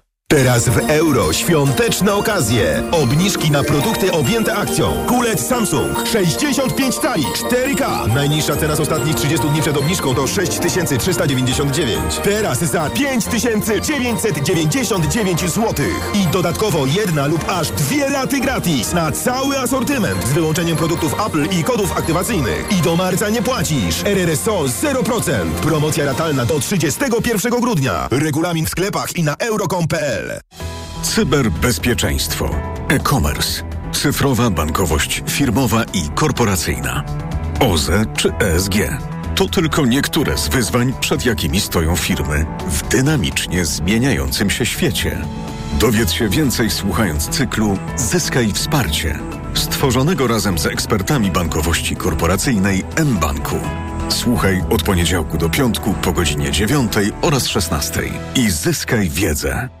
Teraz w euro świąteczne okazje. Obniżki na produkty objęte akcją. Kulec Samsung 65 cali 4K. Najniższa cena z ostatnich 30 dni przed obniżką to 6399. Teraz za 5999 zł. I dodatkowo jedna lub aż dwie raty gratis na cały asortyment z wyłączeniem produktów Apple i kodów aktywacyjnych. I do marca nie płacisz. RRSO 0%. Promocja ratalna do 31 grudnia. Regulamin w sklepach i na euro.com.pl Cyberbezpieczeństwo, e-commerce, cyfrowa bankowość firmowa i korporacyjna, OZE czy ESG. To tylko niektóre z wyzwań, przed jakimi stoją firmy w dynamicznie zmieniającym się świecie. Dowiedz się więcej słuchając cyklu Zyskaj wsparcie, stworzonego razem z ekspertami bankowości korporacyjnej mBanku. Słuchaj od poniedziałku do piątku po godzinie 9 oraz 16 i zyskaj wiedzę.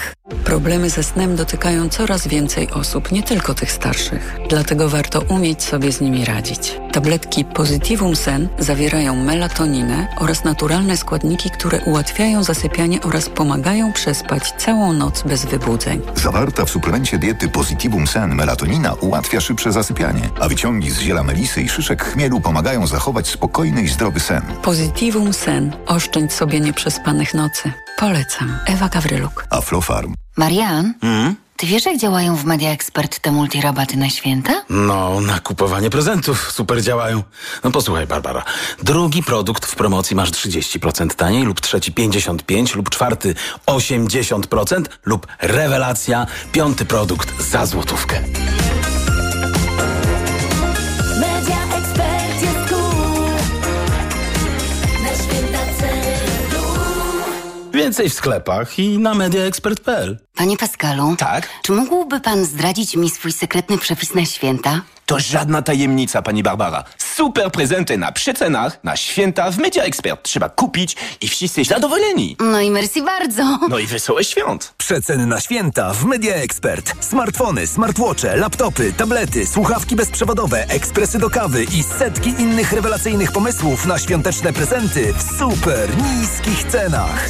Problemy ze snem dotykają coraz więcej osób, nie tylko tych starszych. Dlatego warto umieć sobie z nimi radzić. Tabletki Positivum Sen zawierają melatoninę oraz naturalne składniki, które ułatwiają zasypianie oraz pomagają przespać całą noc bez wybudzeń. Zawarta w suplemencie diety Positivum Sen melatonina ułatwia szybsze zasypianie, a wyciągi z ziela melisy i szyszek chmielu pomagają zachować spokojny i zdrowy sen. Positivum Sen. Oszczędź sobie nieprzespanych nocy. Polecam. Ewa Gawryluk. Aflofarm. Marian, ty wiesz jak działają w Media Expert te multirabaty na święta? No, na kupowanie prezentów super działają. No posłuchaj, Barbara. Drugi produkt w promocji masz 30% taniej, lub trzeci 55%, lub czwarty 80%, lub rewelacja, piąty produkt za złotówkę. Więcej w sklepach i na mediaexpert.pl. Panie Pascalu. Tak? Czy mógłby pan zdradzić mi swój sekretny przepis na święta? To żadna tajemnica, pani Barbara. Super prezenty na przecenach, na święta w Media Expert. Trzeba kupić i wszyscy zadowoleni. No i merci bardzo. No i wesołe świąt. Przeceny na święta w Media Expert. Smartfony, smartwatche, laptopy, tablety, słuchawki bezprzewodowe, ekspresy do kawy i setki innych rewelacyjnych pomysłów na świąteczne prezenty w super niskich cenach.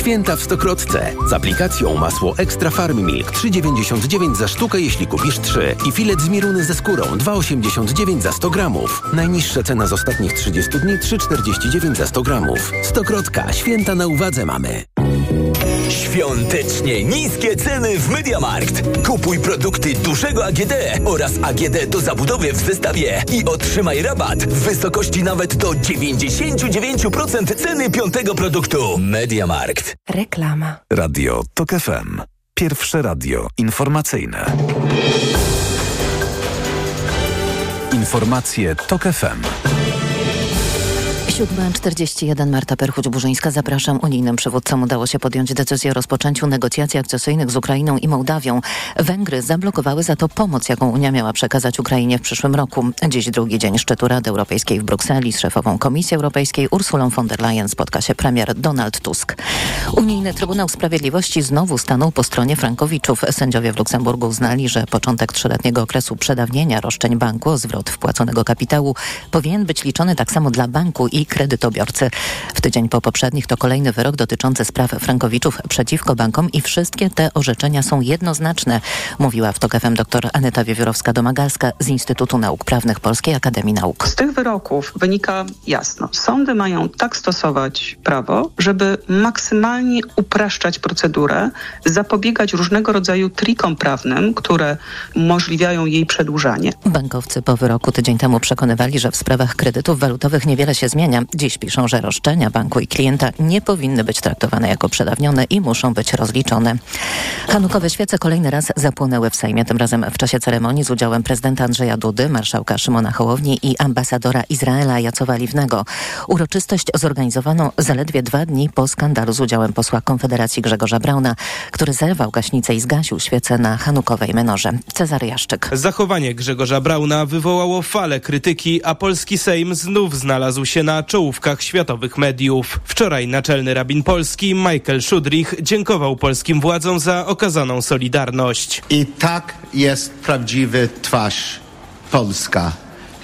Święta w Stokrotce. Z aplikacją masło Extra Farm Milk 3,99 za sztukę, jeśli kupisz 3. I filet z miruny ze skórą 2,89 za 100 gramów. Najniższa cena z ostatnich 30 dni 3,49 za 100 gramów. Stokrotka. Święta na uwadze mamy. Świątecznie niskie ceny w Mediamarkt. Kupuj produkty dużego AGD oraz AGD do zabudowy w zestawie i otrzymaj rabat w wysokości nawet do 99% ceny piątego produktu. Mediamarkt. Reklama. Radio TOK FM. Pierwsze radio informacyjne. Informacje TOK FM. 7.41 Marta Perchuć-Burzyńska. Zapraszam. Unijnym przywódcom udało się podjąć decyzję o rozpoczęciu negocjacji akcesyjnych z Ukrainą i Mołdawią. Węgry zablokowały za to pomoc, jaką Unia miała przekazać Ukrainie w przyszłym roku. Dziś drugi dzień szczytu Rady Europejskiej w Brukseli. Z szefową Komisji Europejskiej Ursulą von der Leyen spotka się premier Donald Tusk. Unijny Trybunał Sprawiedliwości znowu stanął po stronie Frankowiczów. Sędziowie w Luksemburgu uznali, że początek trzyletniego okresu przedawnienia roszczeń banku o zwrot wpłaconego kapitału powinien być liczony tak samo dla banku i kredytobiorcy. W tydzień po poprzednich to kolejny wyrok dotyczący spraw frankowiczów przeciwko bankom i wszystkie te orzeczenia są jednoznaczne, mówiła w TOK FM dr Aneta Wiewiórowska-Domagalska z Instytutu Nauk Prawnych Polskiej Akademii Nauk. Z tych wyroków wynika jasno, sądy mają tak stosować prawo, żeby maksymalnie upraszczać procedurę, zapobiegać różnego rodzaju trikom prawnym, które umożliwiają jej przedłużanie. Bankowcy po wyroku tydzień temu przekonywali, że w sprawach kredytów walutowych niewiele się zmienia. Dziś piszą, że roszczenia banku i klienta nie powinny być traktowane jako przedawnione i muszą być rozliczone. Hanukowe świece kolejny raz zapłonęły w Sejmie, tym razem w czasie ceremonii z udziałem prezydenta Andrzeja Dudy, marszałka Szymona Hołowni i ambasadora Izraela Jacowa Liwnego. Uroczystość zorganizowano zaledwie dwa dni po skandalu z udziałem posła Konfederacji Grzegorza Brauna, który zerwał gaśnicę i zgasił świecę na hanukowej menorze. Cezary Jaszczyk. Zachowanie Grzegorza Brauna wywołało falę krytyki, a polski Sejm znów znalazł się na czołówkach światowych mediów. Wczoraj naczelny rabin polski Michael Szudrich dziękował polskim władzom za okazaną solidarność. I tak jest prawdziwy twarz Polska.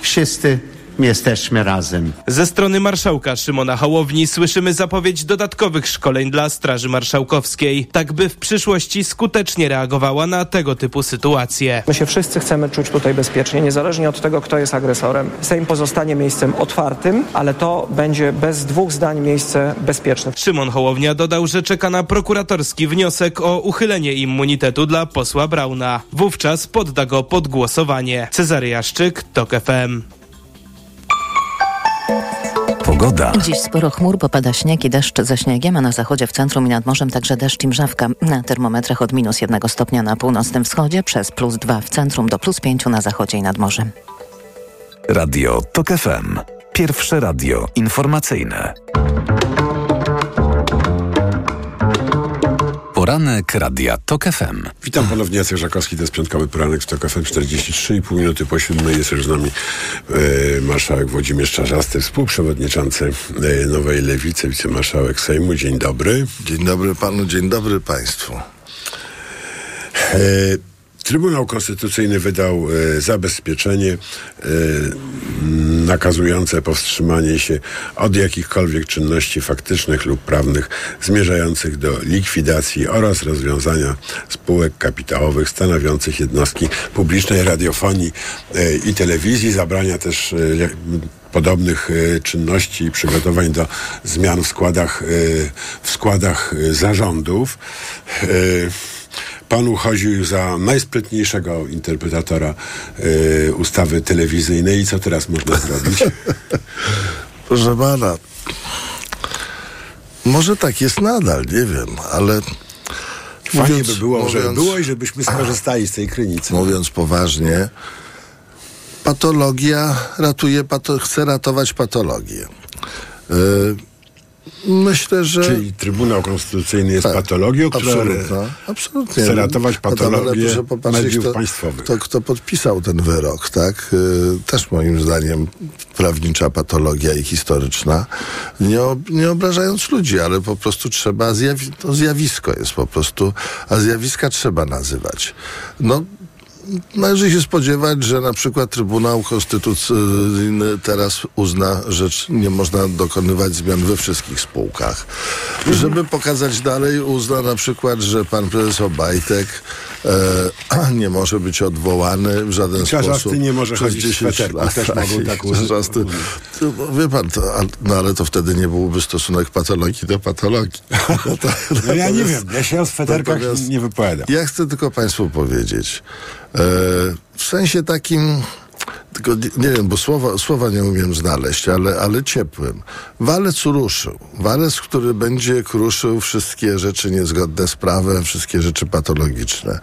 Wszyscy jesteśmy razem. Ze strony marszałka Szymona Hołowni słyszymy zapowiedź dodatkowych szkoleń dla Straży Marszałkowskiej, tak by w przyszłości skutecznie reagowała na tego typu sytuacje. My się wszyscy chcemy czuć tutaj bezpiecznie, niezależnie od tego, kto jest agresorem. Sejm pozostanie miejscem otwartym, ale to będzie bez dwóch zdań miejsce bezpieczne. Szymon Hołownia dodał, że czeka na prokuratorski wniosek o uchylenie immunitetu dla posła Brauna. Wówczas podda go pod głosowanie. Cezary Jaszczyk, TOK FM. Pogoda. Dziś sporo chmur, popada śnieg i deszcz ze śniegiem, a na zachodzie, w centrum i nad morzem także deszcz i mrzawka. Na termometrach od minus jednego stopnia na północnym wschodzie, przez plus dwa w centrum do plus pięciu na zachodzie i nad morzem. Radio TOK FM. Pierwsze radio informacyjne. Poranek Radia TOK FM. Witam ponownie, Jacek Żakowski, to jest piątkowy poranek w TOK FM, 43,5 minuty po siódmej. Jest już z nami e, marszałek Włodzimierz Czarzasty, współprzewodniczący e, Nowej Lewicy, wicemarszałek Sejmu. Dzień dobry. Dzień dobry panu, dzień dobry państwu. E, Trybunał Konstytucyjny wydał e, zabezpieczenie e, nakazujące powstrzymanie się od jakichkolwiek czynności faktycznych lub prawnych zmierzających do likwidacji oraz rozwiązania spółek kapitałowych stanowiących jednostki publicznej radiofonii e, i telewizji. Zabrania też e, podobnych e, czynności i przygotowań do zmian w składach, e, w składach zarządów. Pan uchodził za najsprytniejszego interpretatora e, ustawy telewizyjnej i co teraz można zrobić? Proszę pana, może tak jest nadal, nie wiem, ale Fajnie mówiąc- by było, żeby mówiąc- było i żebyśmy skorzystali z tej krynicy. Mówiąc poważnie, patologia ratuje, pato, chce ratować patologię. Y, myślę, że... Czyli Trybunał Konstytucyjny jest Tak, patologią, która absolutnie. chce ratować patologię mediów kto, państwowych. Kto, kto podpisał ten wyrok, tak? Y, też moim zdaniem prawnicza patologia i historyczna, nie, nie obrażając ludzi, ale po prostu trzeba, zjawi- to zjawisko jest po prostu, a zjawiska trzeba nazywać. No, Należy się spodziewać, że na przykład Trybunał Konstytucyjny teraz uzna, że nie można dokonywać zmian we wszystkich spółkach. Żeby pokazać dalej, uzna na przykład, że pan prezes Obajtek e, nie może być odwołany w żaden sposób. nie może przez chodzić w 10 sweterku, lat. też mogą tak. Czarzasty, to, wie pan, to, no ale to wtedy nie byłby stosunek patologii do patologii. No ja nie wiem, ja się o sweterkach nie wypowiadam. ja chcę tylko Państwu powiedzieć, e, w sensie takim, tylko nie, wiem, bo słowa, słowa nie umiem znaleźć, ale, ale ciepłym. Walec ruszył. Walec, który będzie kruszył wszystkie rzeczy niezgodne z prawem, wszystkie rzeczy patologiczne.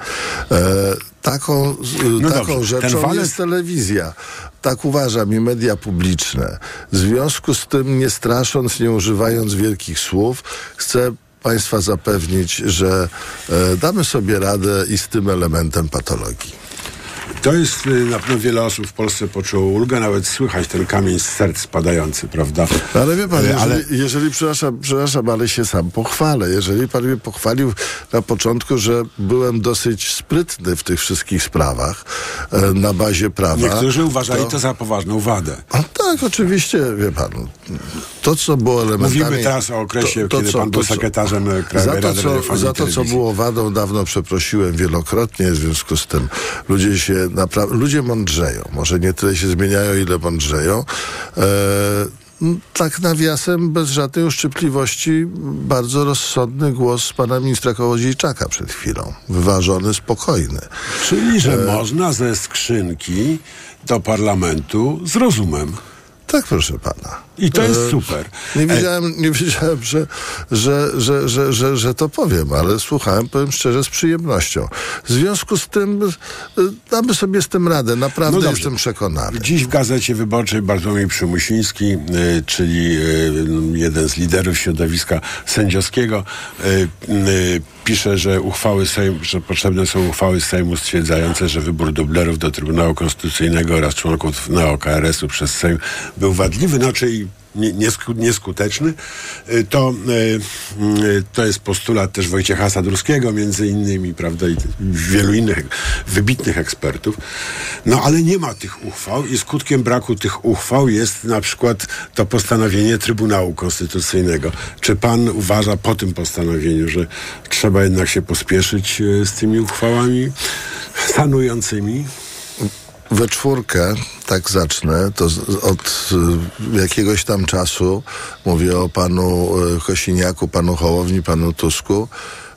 E, taką No taką dobrze, rzeczą walec- jest telewizja. Tak uważam i media publiczne. W związku z tym, nie strasząc, nie używając wielkich słów, chcę Państwa zapewnić, że e, damy sobie radę i z tym elementem patologii. To jest y, na pewno wiele osób w Polsce poczuło ulgę, nawet słychać ten kamień z serc spadający, prawda? Ale wie pan, Y, jeżeli, ale jeżeli przepraszam, przepraszam, ale się sam pochwalę. Jeżeli pan mnie pochwalił na początku, że byłem dosyć sprytny w tych wszystkich sprawach e, na bazie prawa. niektórzy uważali to- to za poważną wadę. A tak, oczywiście, wie pan. To, co było elementami... Mówimy teraz o okresie, kiedy pan był sekretarzem Krajowej za to, Rady co, Za to, co było wadą, dawno przeprosiłem wielokrotnie, w związku z tym ludzie się naprawdę... Ludzie mądrzeją. Może nie tyle się zmieniają, ile mądrzeją. E, m, tak nawiasem, bez żadnej uszczypliwości, bardzo rozsądny głos pana ministra Kołodziejczaka przed chwilą. Wyważony, spokojny. Czyli, że E, można ze skrzynki do parlamentu z rozumem. Tak, proszę pana. I to jest E, super. Nie wiedziałem, nie wiedziałem że, że, że, że, że, to powiem, ale słuchałem, powiem szczerze, z przyjemnością. W związku z tym e, damy sobie z tym radę. Naprawdę No jestem przekonany. Dziś w Gazecie Wyborczej Bartłomiej Przymusiński, czyli jeden z liderów środowiska sędziowskiego, pisze, że uchwały Sejm, że potrzebne są uchwały Sejmu stwierdzające, że wybór dublerów do Trybunału Konstytucyjnego oraz członków neo-KRS-u przez Sejm był wadliwy, niesku, nieskuteczny. Y, To, y, y, to jest postulat też Wojciecha Sadurskiego między innymi, prawda, i wielu innych wybitnych ekspertów. No ale nie ma tych uchwał i skutkiem braku tych uchwał jest na przykład to postanowienie Trybunału Konstytucyjnego. Czy pan uważa po tym postanowieniu, że trzeba jednak się pospieszyć z tymi uchwałami sanującymi? We czwórkę, tak zacznę, to od y, jakiegoś tam czasu mówię o panu y, Kosiniaku, panu Hołowni, panu Tusku.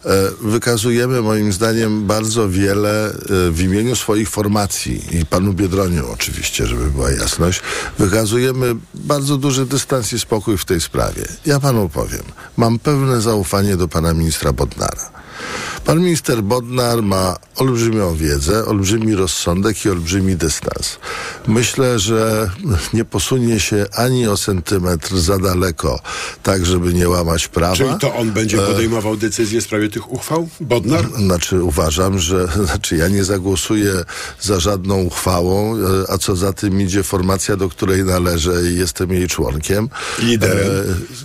e, Wykazujemy moim zdaniem bardzo wiele w imieniu swoich formacji i panu Biedroniu oczywiście, żeby była jasność. Wykazujemy bardzo duży dystans i spokój w tej sprawie. Ja panu powiem, mam pełne zaufanie do pana ministra Bodnara. Pan minister Bodnar ma olbrzymią wiedzę, olbrzymi rozsądek i olbrzymi dystans. Myślę, że nie posunie się ani o centymetr za daleko, tak żeby nie łamać prawa. Czyli to on będzie E, podejmował decyzję w sprawie tych uchwał? Bodnar? Znaczy uważam, że znaczy ja nie zagłosuję za żadną uchwałą, e, a co za tym idzie formacja, do której należę i jestem jej członkiem. Liderem.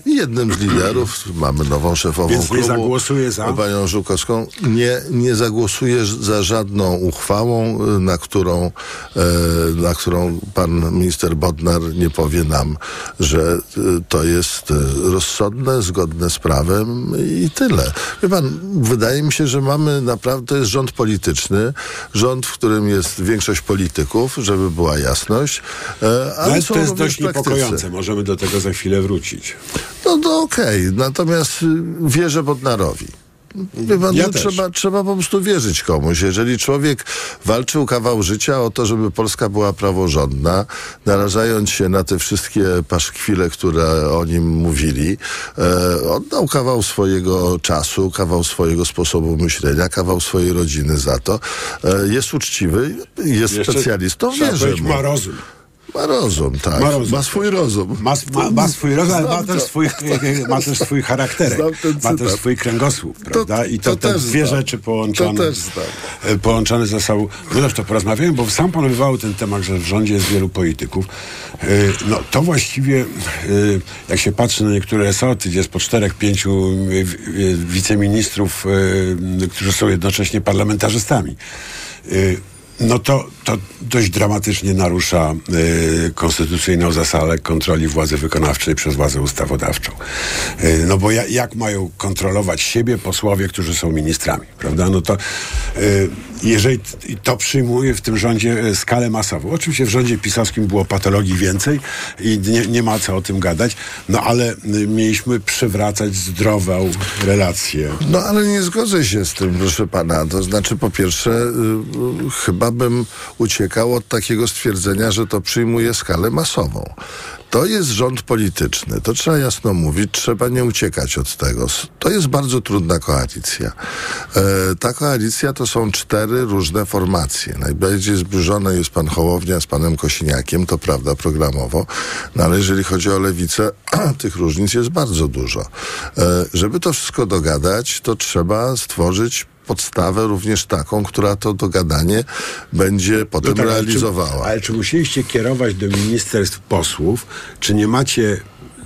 E, jednym z liderów. Mamy nową szefową Więc nie klubu. zagłosuje za? Panią Żukowską. Nie, nie zagłosuję za żadną uchwałą, e, na którą, e, na którą pan minister Bodnar nie powie nam, że e, to jest rozsądne, zgodne z prawem i tyle. Wie pan, wydaje mi się, że mamy naprawdę, to jest rząd polityczny, rząd, w którym jest większość polityków, żeby była jasność. ale są to jest dość praktycy. niepokojące. Możemy do tego za chwilę wrócić. No to okej, natomiast y, wierzę Bodnarowi. Pan, Ja no, trzeba, trzeba po prostu wierzyć komuś. Jeżeli człowiek walczył kawał życia o to, żeby Polska była praworządna, narażając się na te wszystkie paszkwile, które o nim mówili, e, oddał kawał swojego czasu, kawał swojego sposobu myślenia, kawał swojej rodziny za to. E, jest uczciwy, jest Jeszcze specjalistą, powiedzieć, mu. ma rozum. Ma rozum, tak. Ma Ma, rozum. swój rozum. Ma, ma, ma swój rozum, ale ma też to. swój, ma też swój charakterek. Ma też swój kręgosłup, prawda? I to, to te dwie znam. rzeczy połączone, To też znam. e, połączone ze sobą. No dobrze, to porozmawiamy, bo sam pan wywołał ten temat, że w rządzie jest wielu polityków. E, No to właściwie, e, jak się patrzy na niektóre resorty, gdzie jest po czterech, pięciu wiceministrów, którzy są jednocześnie parlamentarzystami. No to, to dość dramatycznie narusza y, konstytucyjną zasadę kontroli władzy wykonawczej przez władzę ustawodawczą. Y, no bo ja, jak mają kontrolować siebie posłowie, którzy są ministrami, prawda? No to y, jeżeli to przyjmuje w tym rządzie y, skalę masową. Oczywiście w rządzie pisowskim było patologii więcej i nie, nie ma co o tym gadać, no ale y, mieliśmy przywracać zdrową relację. No ale nie zgodzę się z tym, proszę pana. To znaczy, po pierwsze, y, chyba bym uciekał od takiego stwierdzenia, że to przyjmuje skalę masową. To jest rząd polityczny, to trzeba jasno mówić, trzeba nie uciekać od tego. To jest bardzo trudna koalicja. E, ta koalicja to są cztery różne formacje. Najbardziej zbliżone jest pan Hołownia z panem Kosiniakiem, to prawda, programowo, no ale jeżeli chodzi o lewicę, tych różnic jest bardzo dużo. E, żeby to wszystko dogadać, to trzeba stworzyć podstawę również taką, która to dogadanie będzie potem No tak, realizowała. Czy, ale czy musieliście kierować do ministerstw posłów, czy nie macie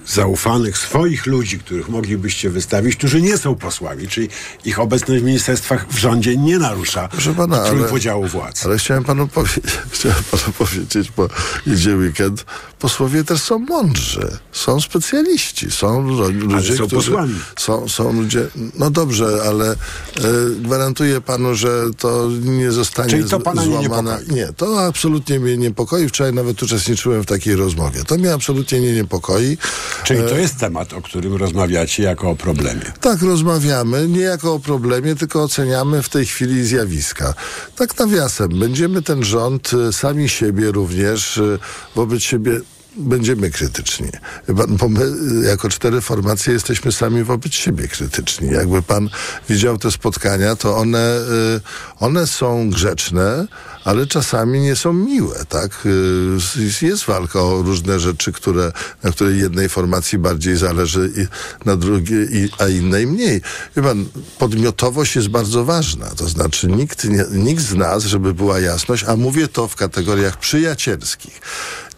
zaufanych, swoich ludzi, których moglibyście wystawić, którzy nie są posłami, czyli ich obecność w ministerstwach w rządzie nie narusza pana, ale, podziału władz. ale chciałem panu, powie- chciałem panu powiedzieć, bo idzie weekend, posłowie też są mądrzy, są specjaliści, są ludzie, są którzy... posłami. Są, są ludzie, no dobrze, ale e, gwarantuję panu, że to nie zostanie Czyli to pana nie złamana. Nie, to absolutnie mnie niepokoi. Wczoraj nawet uczestniczyłem w takiej rozmowie. To mnie absolutnie nie niepokoi. Czyli to E, jest temat, o którym rozmawiacie jako o problemie. tak, rozmawiamy, nie jako o problemie, tylko oceniamy w tej chwili zjawiska. Tak nawiasem, będziemy ten rząd, y, sami siebie również, y, wobec siebie będziemy krytyczni. Bo my y, jako cztery formacje jesteśmy sami wobec siebie krytyczni. Jakby pan widział te spotkania, to one, y, one są grzeczne, ale czasami nie są miłe, tak? Y, Jest walka o różne rzeczy, które, na której jednej formacji bardziej zależy, na drugiej, a innej mniej. Wie pan, podmiotowość jest bardzo ważna. To znaczy nikt, nikt z nas, żeby była jasność, a mówię to w kategoriach przyjacielskich,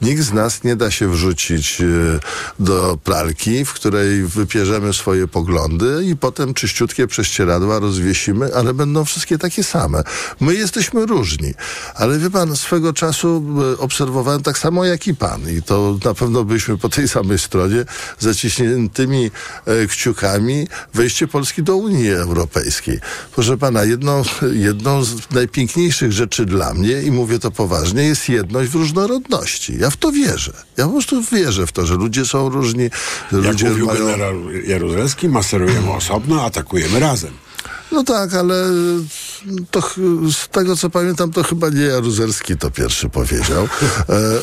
Nikt z nas nie da się wrzucić y, do pralki, w której wypierzemy swoje poglądy i potem czyściutkie prześcieradła rozwiesimy, ale będą wszystkie takie same. My jesteśmy różni, ale wie pan, swego czasu y, obserwowałem tak samo jak i pan i to na pewno byliśmy po tej samej stronie zaciśniętymi e, kciukami wejście Polski do Unii Europejskiej. Proszę pana, jedną, jedną z najpiękniejszych rzeczy dla mnie, i mówię to poważnie, jest jedność w różnorodności. Ja w to wierzę. Ja po prostu wierzę w to, że ludzie są różni, że Jak ludzie mówił mają... generał Jaruzelski, maserujemy osobno, atakujemy razem. No tak, ale to, z tego co pamiętam, to chyba nie Jaruzelski to pierwszy powiedział,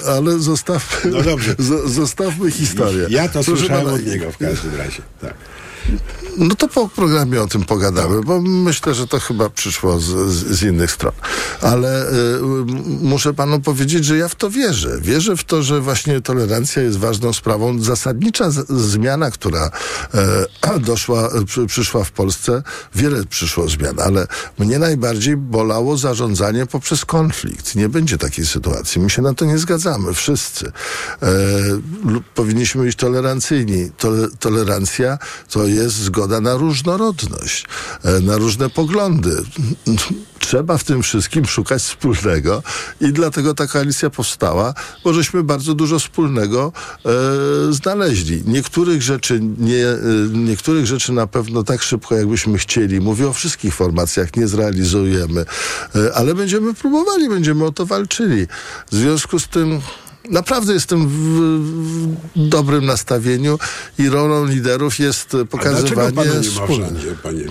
e, ale zostawmy, No dobrze. zo- zostawmy historię. Ja to Proszę słyszałem pana, od niego w każdym razie. Tak. No to po programie o tym pogadamy, bo myślę, że to chyba przyszło z, z, z innych stron. Ale y, muszę panu powiedzieć, że ja w to wierzę. Wierzę w to, że właśnie tolerancja jest ważną sprawą. Zasadnicza z, zmiana, która e, doszła, przy, przyszła w Polsce, wiele przyszło zmian, ale mnie najbardziej bolało zarządzanie poprzez konflikt. Nie będzie takiej sytuacji. My się na to nie zgadzamy, wszyscy. Lub powinniśmy być tolerancyjni. Tole, tolerancja to jest zgoda na różnorodność, e, na różne poglądy. Trzeba w tym wszystkim szukać wspólnego i dlatego ta koalicja powstała, bo żeśmy bardzo dużo wspólnego e, znaleźli. Niektórych rzeczy, nie, e, niektórych rzeczy na pewno tak szybko, jakbyśmy chcieli, mówię o wszystkich formacjach, nie zrealizujemy, e, ale będziemy próbowali, będziemy o to walczyli. W związku z tym Naprawdę jestem w, w dobrym nastawieniu i rolą liderów jest A pokazywanie pana nie ma w rządzie, panie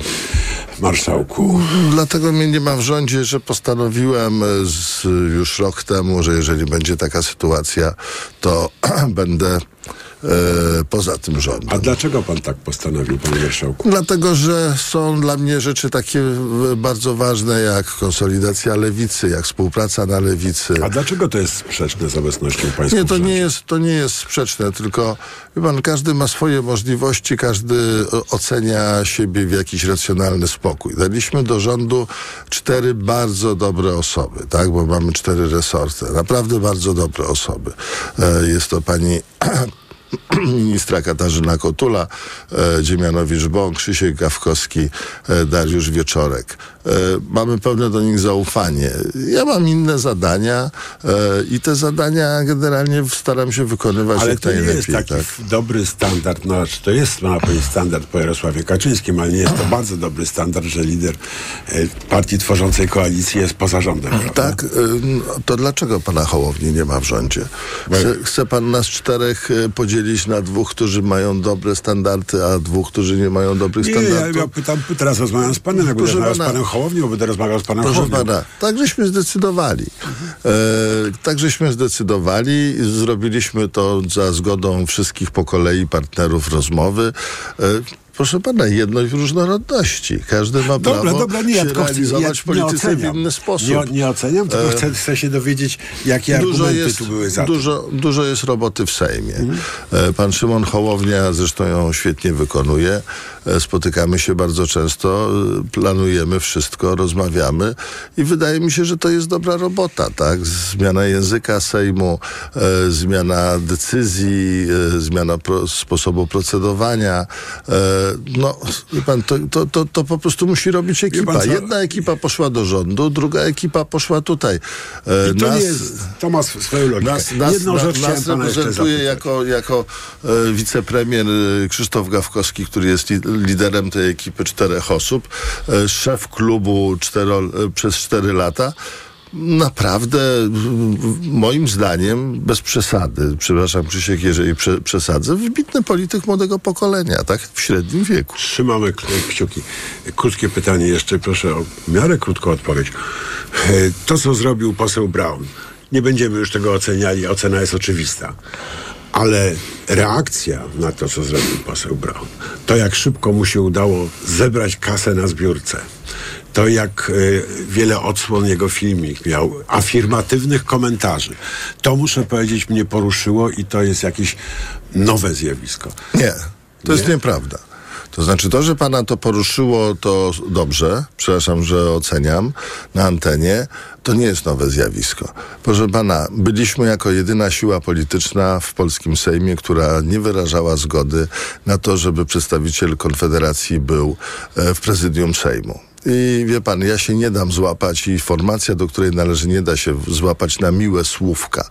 marszałku? Dlatego mnie nie ma w rządzie, że postanowiłem e, z, już rok temu, że jeżeli będzie taka sytuacja, to będę poza tym rządem. A dlaczego pan tak postanowił, panie marszałku? Dlatego, że są dla mnie rzeczy takie e, bardzo ważne jak konsolidacja lewicy, jak współpraca na lewicy. A dlaczego to jest sprzeczne z obecnością państwa? Nie, to nie jest, to nie jest sprzeczne, tylko pan, każdy ma swoje możliwości, każdy o- ocenia siebie w jakiś racjonalny spokój. Daliśmy do rządu cztery bardzo dobre osoby, tak, bo mamy cztery resorty. Naprawdę bardzo dobre osoby. E, jest to pani ministra Katarzyna Kotula, e, Dziemianowicz-Bąk, Krzysiek Gawkowski, e, Dariusz Wieczorek. E, mamy pełne do nich zaufanie. Ja mam inne zadania e, i te zadania generalnie staram się wykonywać Ale jak to nie najlepiej. jest taki tak. dobry standard, no to jest, ma powiedzieć, standard po Jarosławie Kaczyńskim, ale nie jest to bardzo dobry standard, że lider e, partii tworzącej koalicji jest poza rządem. prawda? Tak, no, to dlaczego pana Hołowni nie ma w rządzie? Chce, chce pan nas czterech podzielić na dwóch, którzy mają dobre standardy, a dwóch, którzy nie mają dobrych Nie, ja, standardów? ja pytam, teraz rozmawiam z panem, jak z panem Hołownią, będę rozmawiał z panem Proszę Hołownią. pana, tak żeśmy zdecydowali. E, tak żeśmy zdecydowali, zrobiliśmy to za zgodą wszystkich po kolei partnerów rozmowy. E, proszę pana, jedność w różnorodności. Każdy ma Dobra, prawo dobra, nie, ja się chcę- realizować ja polityce nie w oceniam. inny sposób. Nie, nie oceniam, tylko E, chcę, się dowiedzieć, jakie argumenty tu były za dużo, dużo jest roboty w Sejmie. Mhm. E, Pan Szymon Hołownia zresztą ją świetnie wykonuje. E, Spotykamy się bardzo często, e, planujemy wszystko, rozmawiamy i wydaje mi się, że to jest dobra robota, tak? Zmiana języka Sejmu, e, zmiana decyzji, e, zmiana pro, sposobu procedowania. E, no, pan, to, to, to, to po prostu musi robić ekipa. Jedna ekipa poszła do rządu, druga ekipa poszła tutaj. I to nas- nie jest, to ma sw- swoją logikę. nas, nas, Jedną rzecz nas reprezentuje jako, jako wicepremier Krzysztof Gawkowski, który jest liderem tej ekipy czterech osób, e, szef klubu cztero, e, przez cztery lata. Naprawdę, moim zdaniem, bez przesady, przepraszam Krzysiek, jeżeli prze, przesadzę, wybitny polityk młodego pokolenia, tak? W średnim wieku. Trzymamy kciuki. Krótkie pytanie jeszcze, proszę o miarę krótką odpowiedź. E, To, co zrobił poseł Brown, nie będziemy już tego oceniali, ocena jest oczywista. Ale reakcja na to, co zrobił poseł Brown, to jak szybko mu się udało zebrać kasę na zbiórce, to jak e, wiele odsłon jego filmik miał, afirmatywnych komentarzy, to muszę powiedzieć, mnie poruszyło i to jest jakieś nowe zjawisko. Nie, to jest Nie? nieprawda. To znaczy to, że pana to poruszyło, to dobrze, przepraszam, że oceniam na antenie, to nie jest nowe zjawisko. Proszę pana, byliśmy jako jedyna siła polityczna w polskim Sejmie, która nie wyrażała zgody na to, żeby przedstawiciel Konfederacji był e, w prezydium Sejmu. I wie pan, ja się nie dam złapać i formacja, do której należy, nie da się złapać na miłe słówka.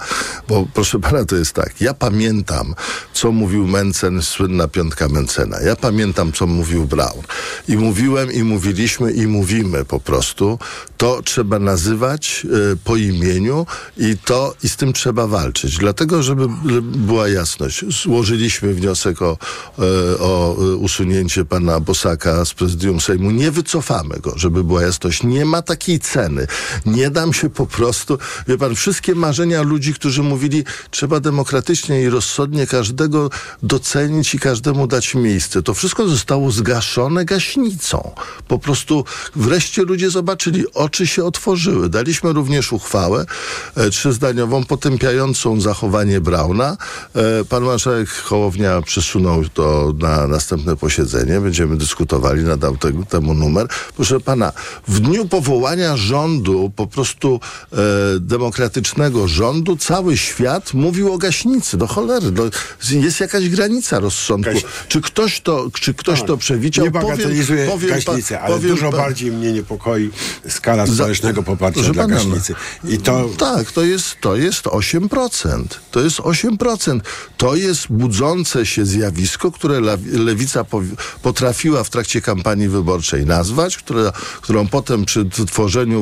Bo proszę pana, to jest tak. Ja pamiętam, co mówił Mencen, słynna piątka Mencena. Ja pamiętam, co mówił Braun. I mówiłem, i mówiliśmy, i mówimy po prostu. To trzeba nazywać e, po imieniu i to, i z tym trzeba walczyć. Dlatego, żeby, żeby była jasność, złożyliśmy wniosek o, e, o e, usunięcie pana Bosaka z prezydium Sejmu. Nie wycofamy go, żeby była jasność. Nie ma takiej ceny. Nie dam się po prostu. Wie pan, wszystkie marzenia ludzi, którzy mówili, trzeba demokratycznie i rozsądnie każdego docenić i każdemu dać miejsce. To wszystko zostało zgaszone gaśnicą. Po prostu wreszcie ludzie zobaczyli, oczy się otworzyły. Daliśmy również uchwałę e, trzyzdaniową potępiającą zachowanie Brauna. E, pan marszałek Hołownia przesunął to na następne posiedzenie. Będziemy dyskutowali, nadał te, temu numer. Proszę pana, w dniu powołania rządu, po prostu e, demokratycznego rządu, cały świat mówił o gaśnicy. Do cholery, do, jest jakaś granica rozsądku. Czy ktoś to, czy ktoś to przewidział? Nie bagatelizuję powiem gaśnicy, ale powiem dużo pa- bardziej mnie niepokoi skala Za- społecznego poparcia Proszę dla pana, gaśnicy. I to Tak, to jest, to jest 8%. To jest 8%. To jest budzące się zjawisko, które lewica potrafiła w trakcie kampanii wyborczej nazwać, które, którą potem przy tworzeniu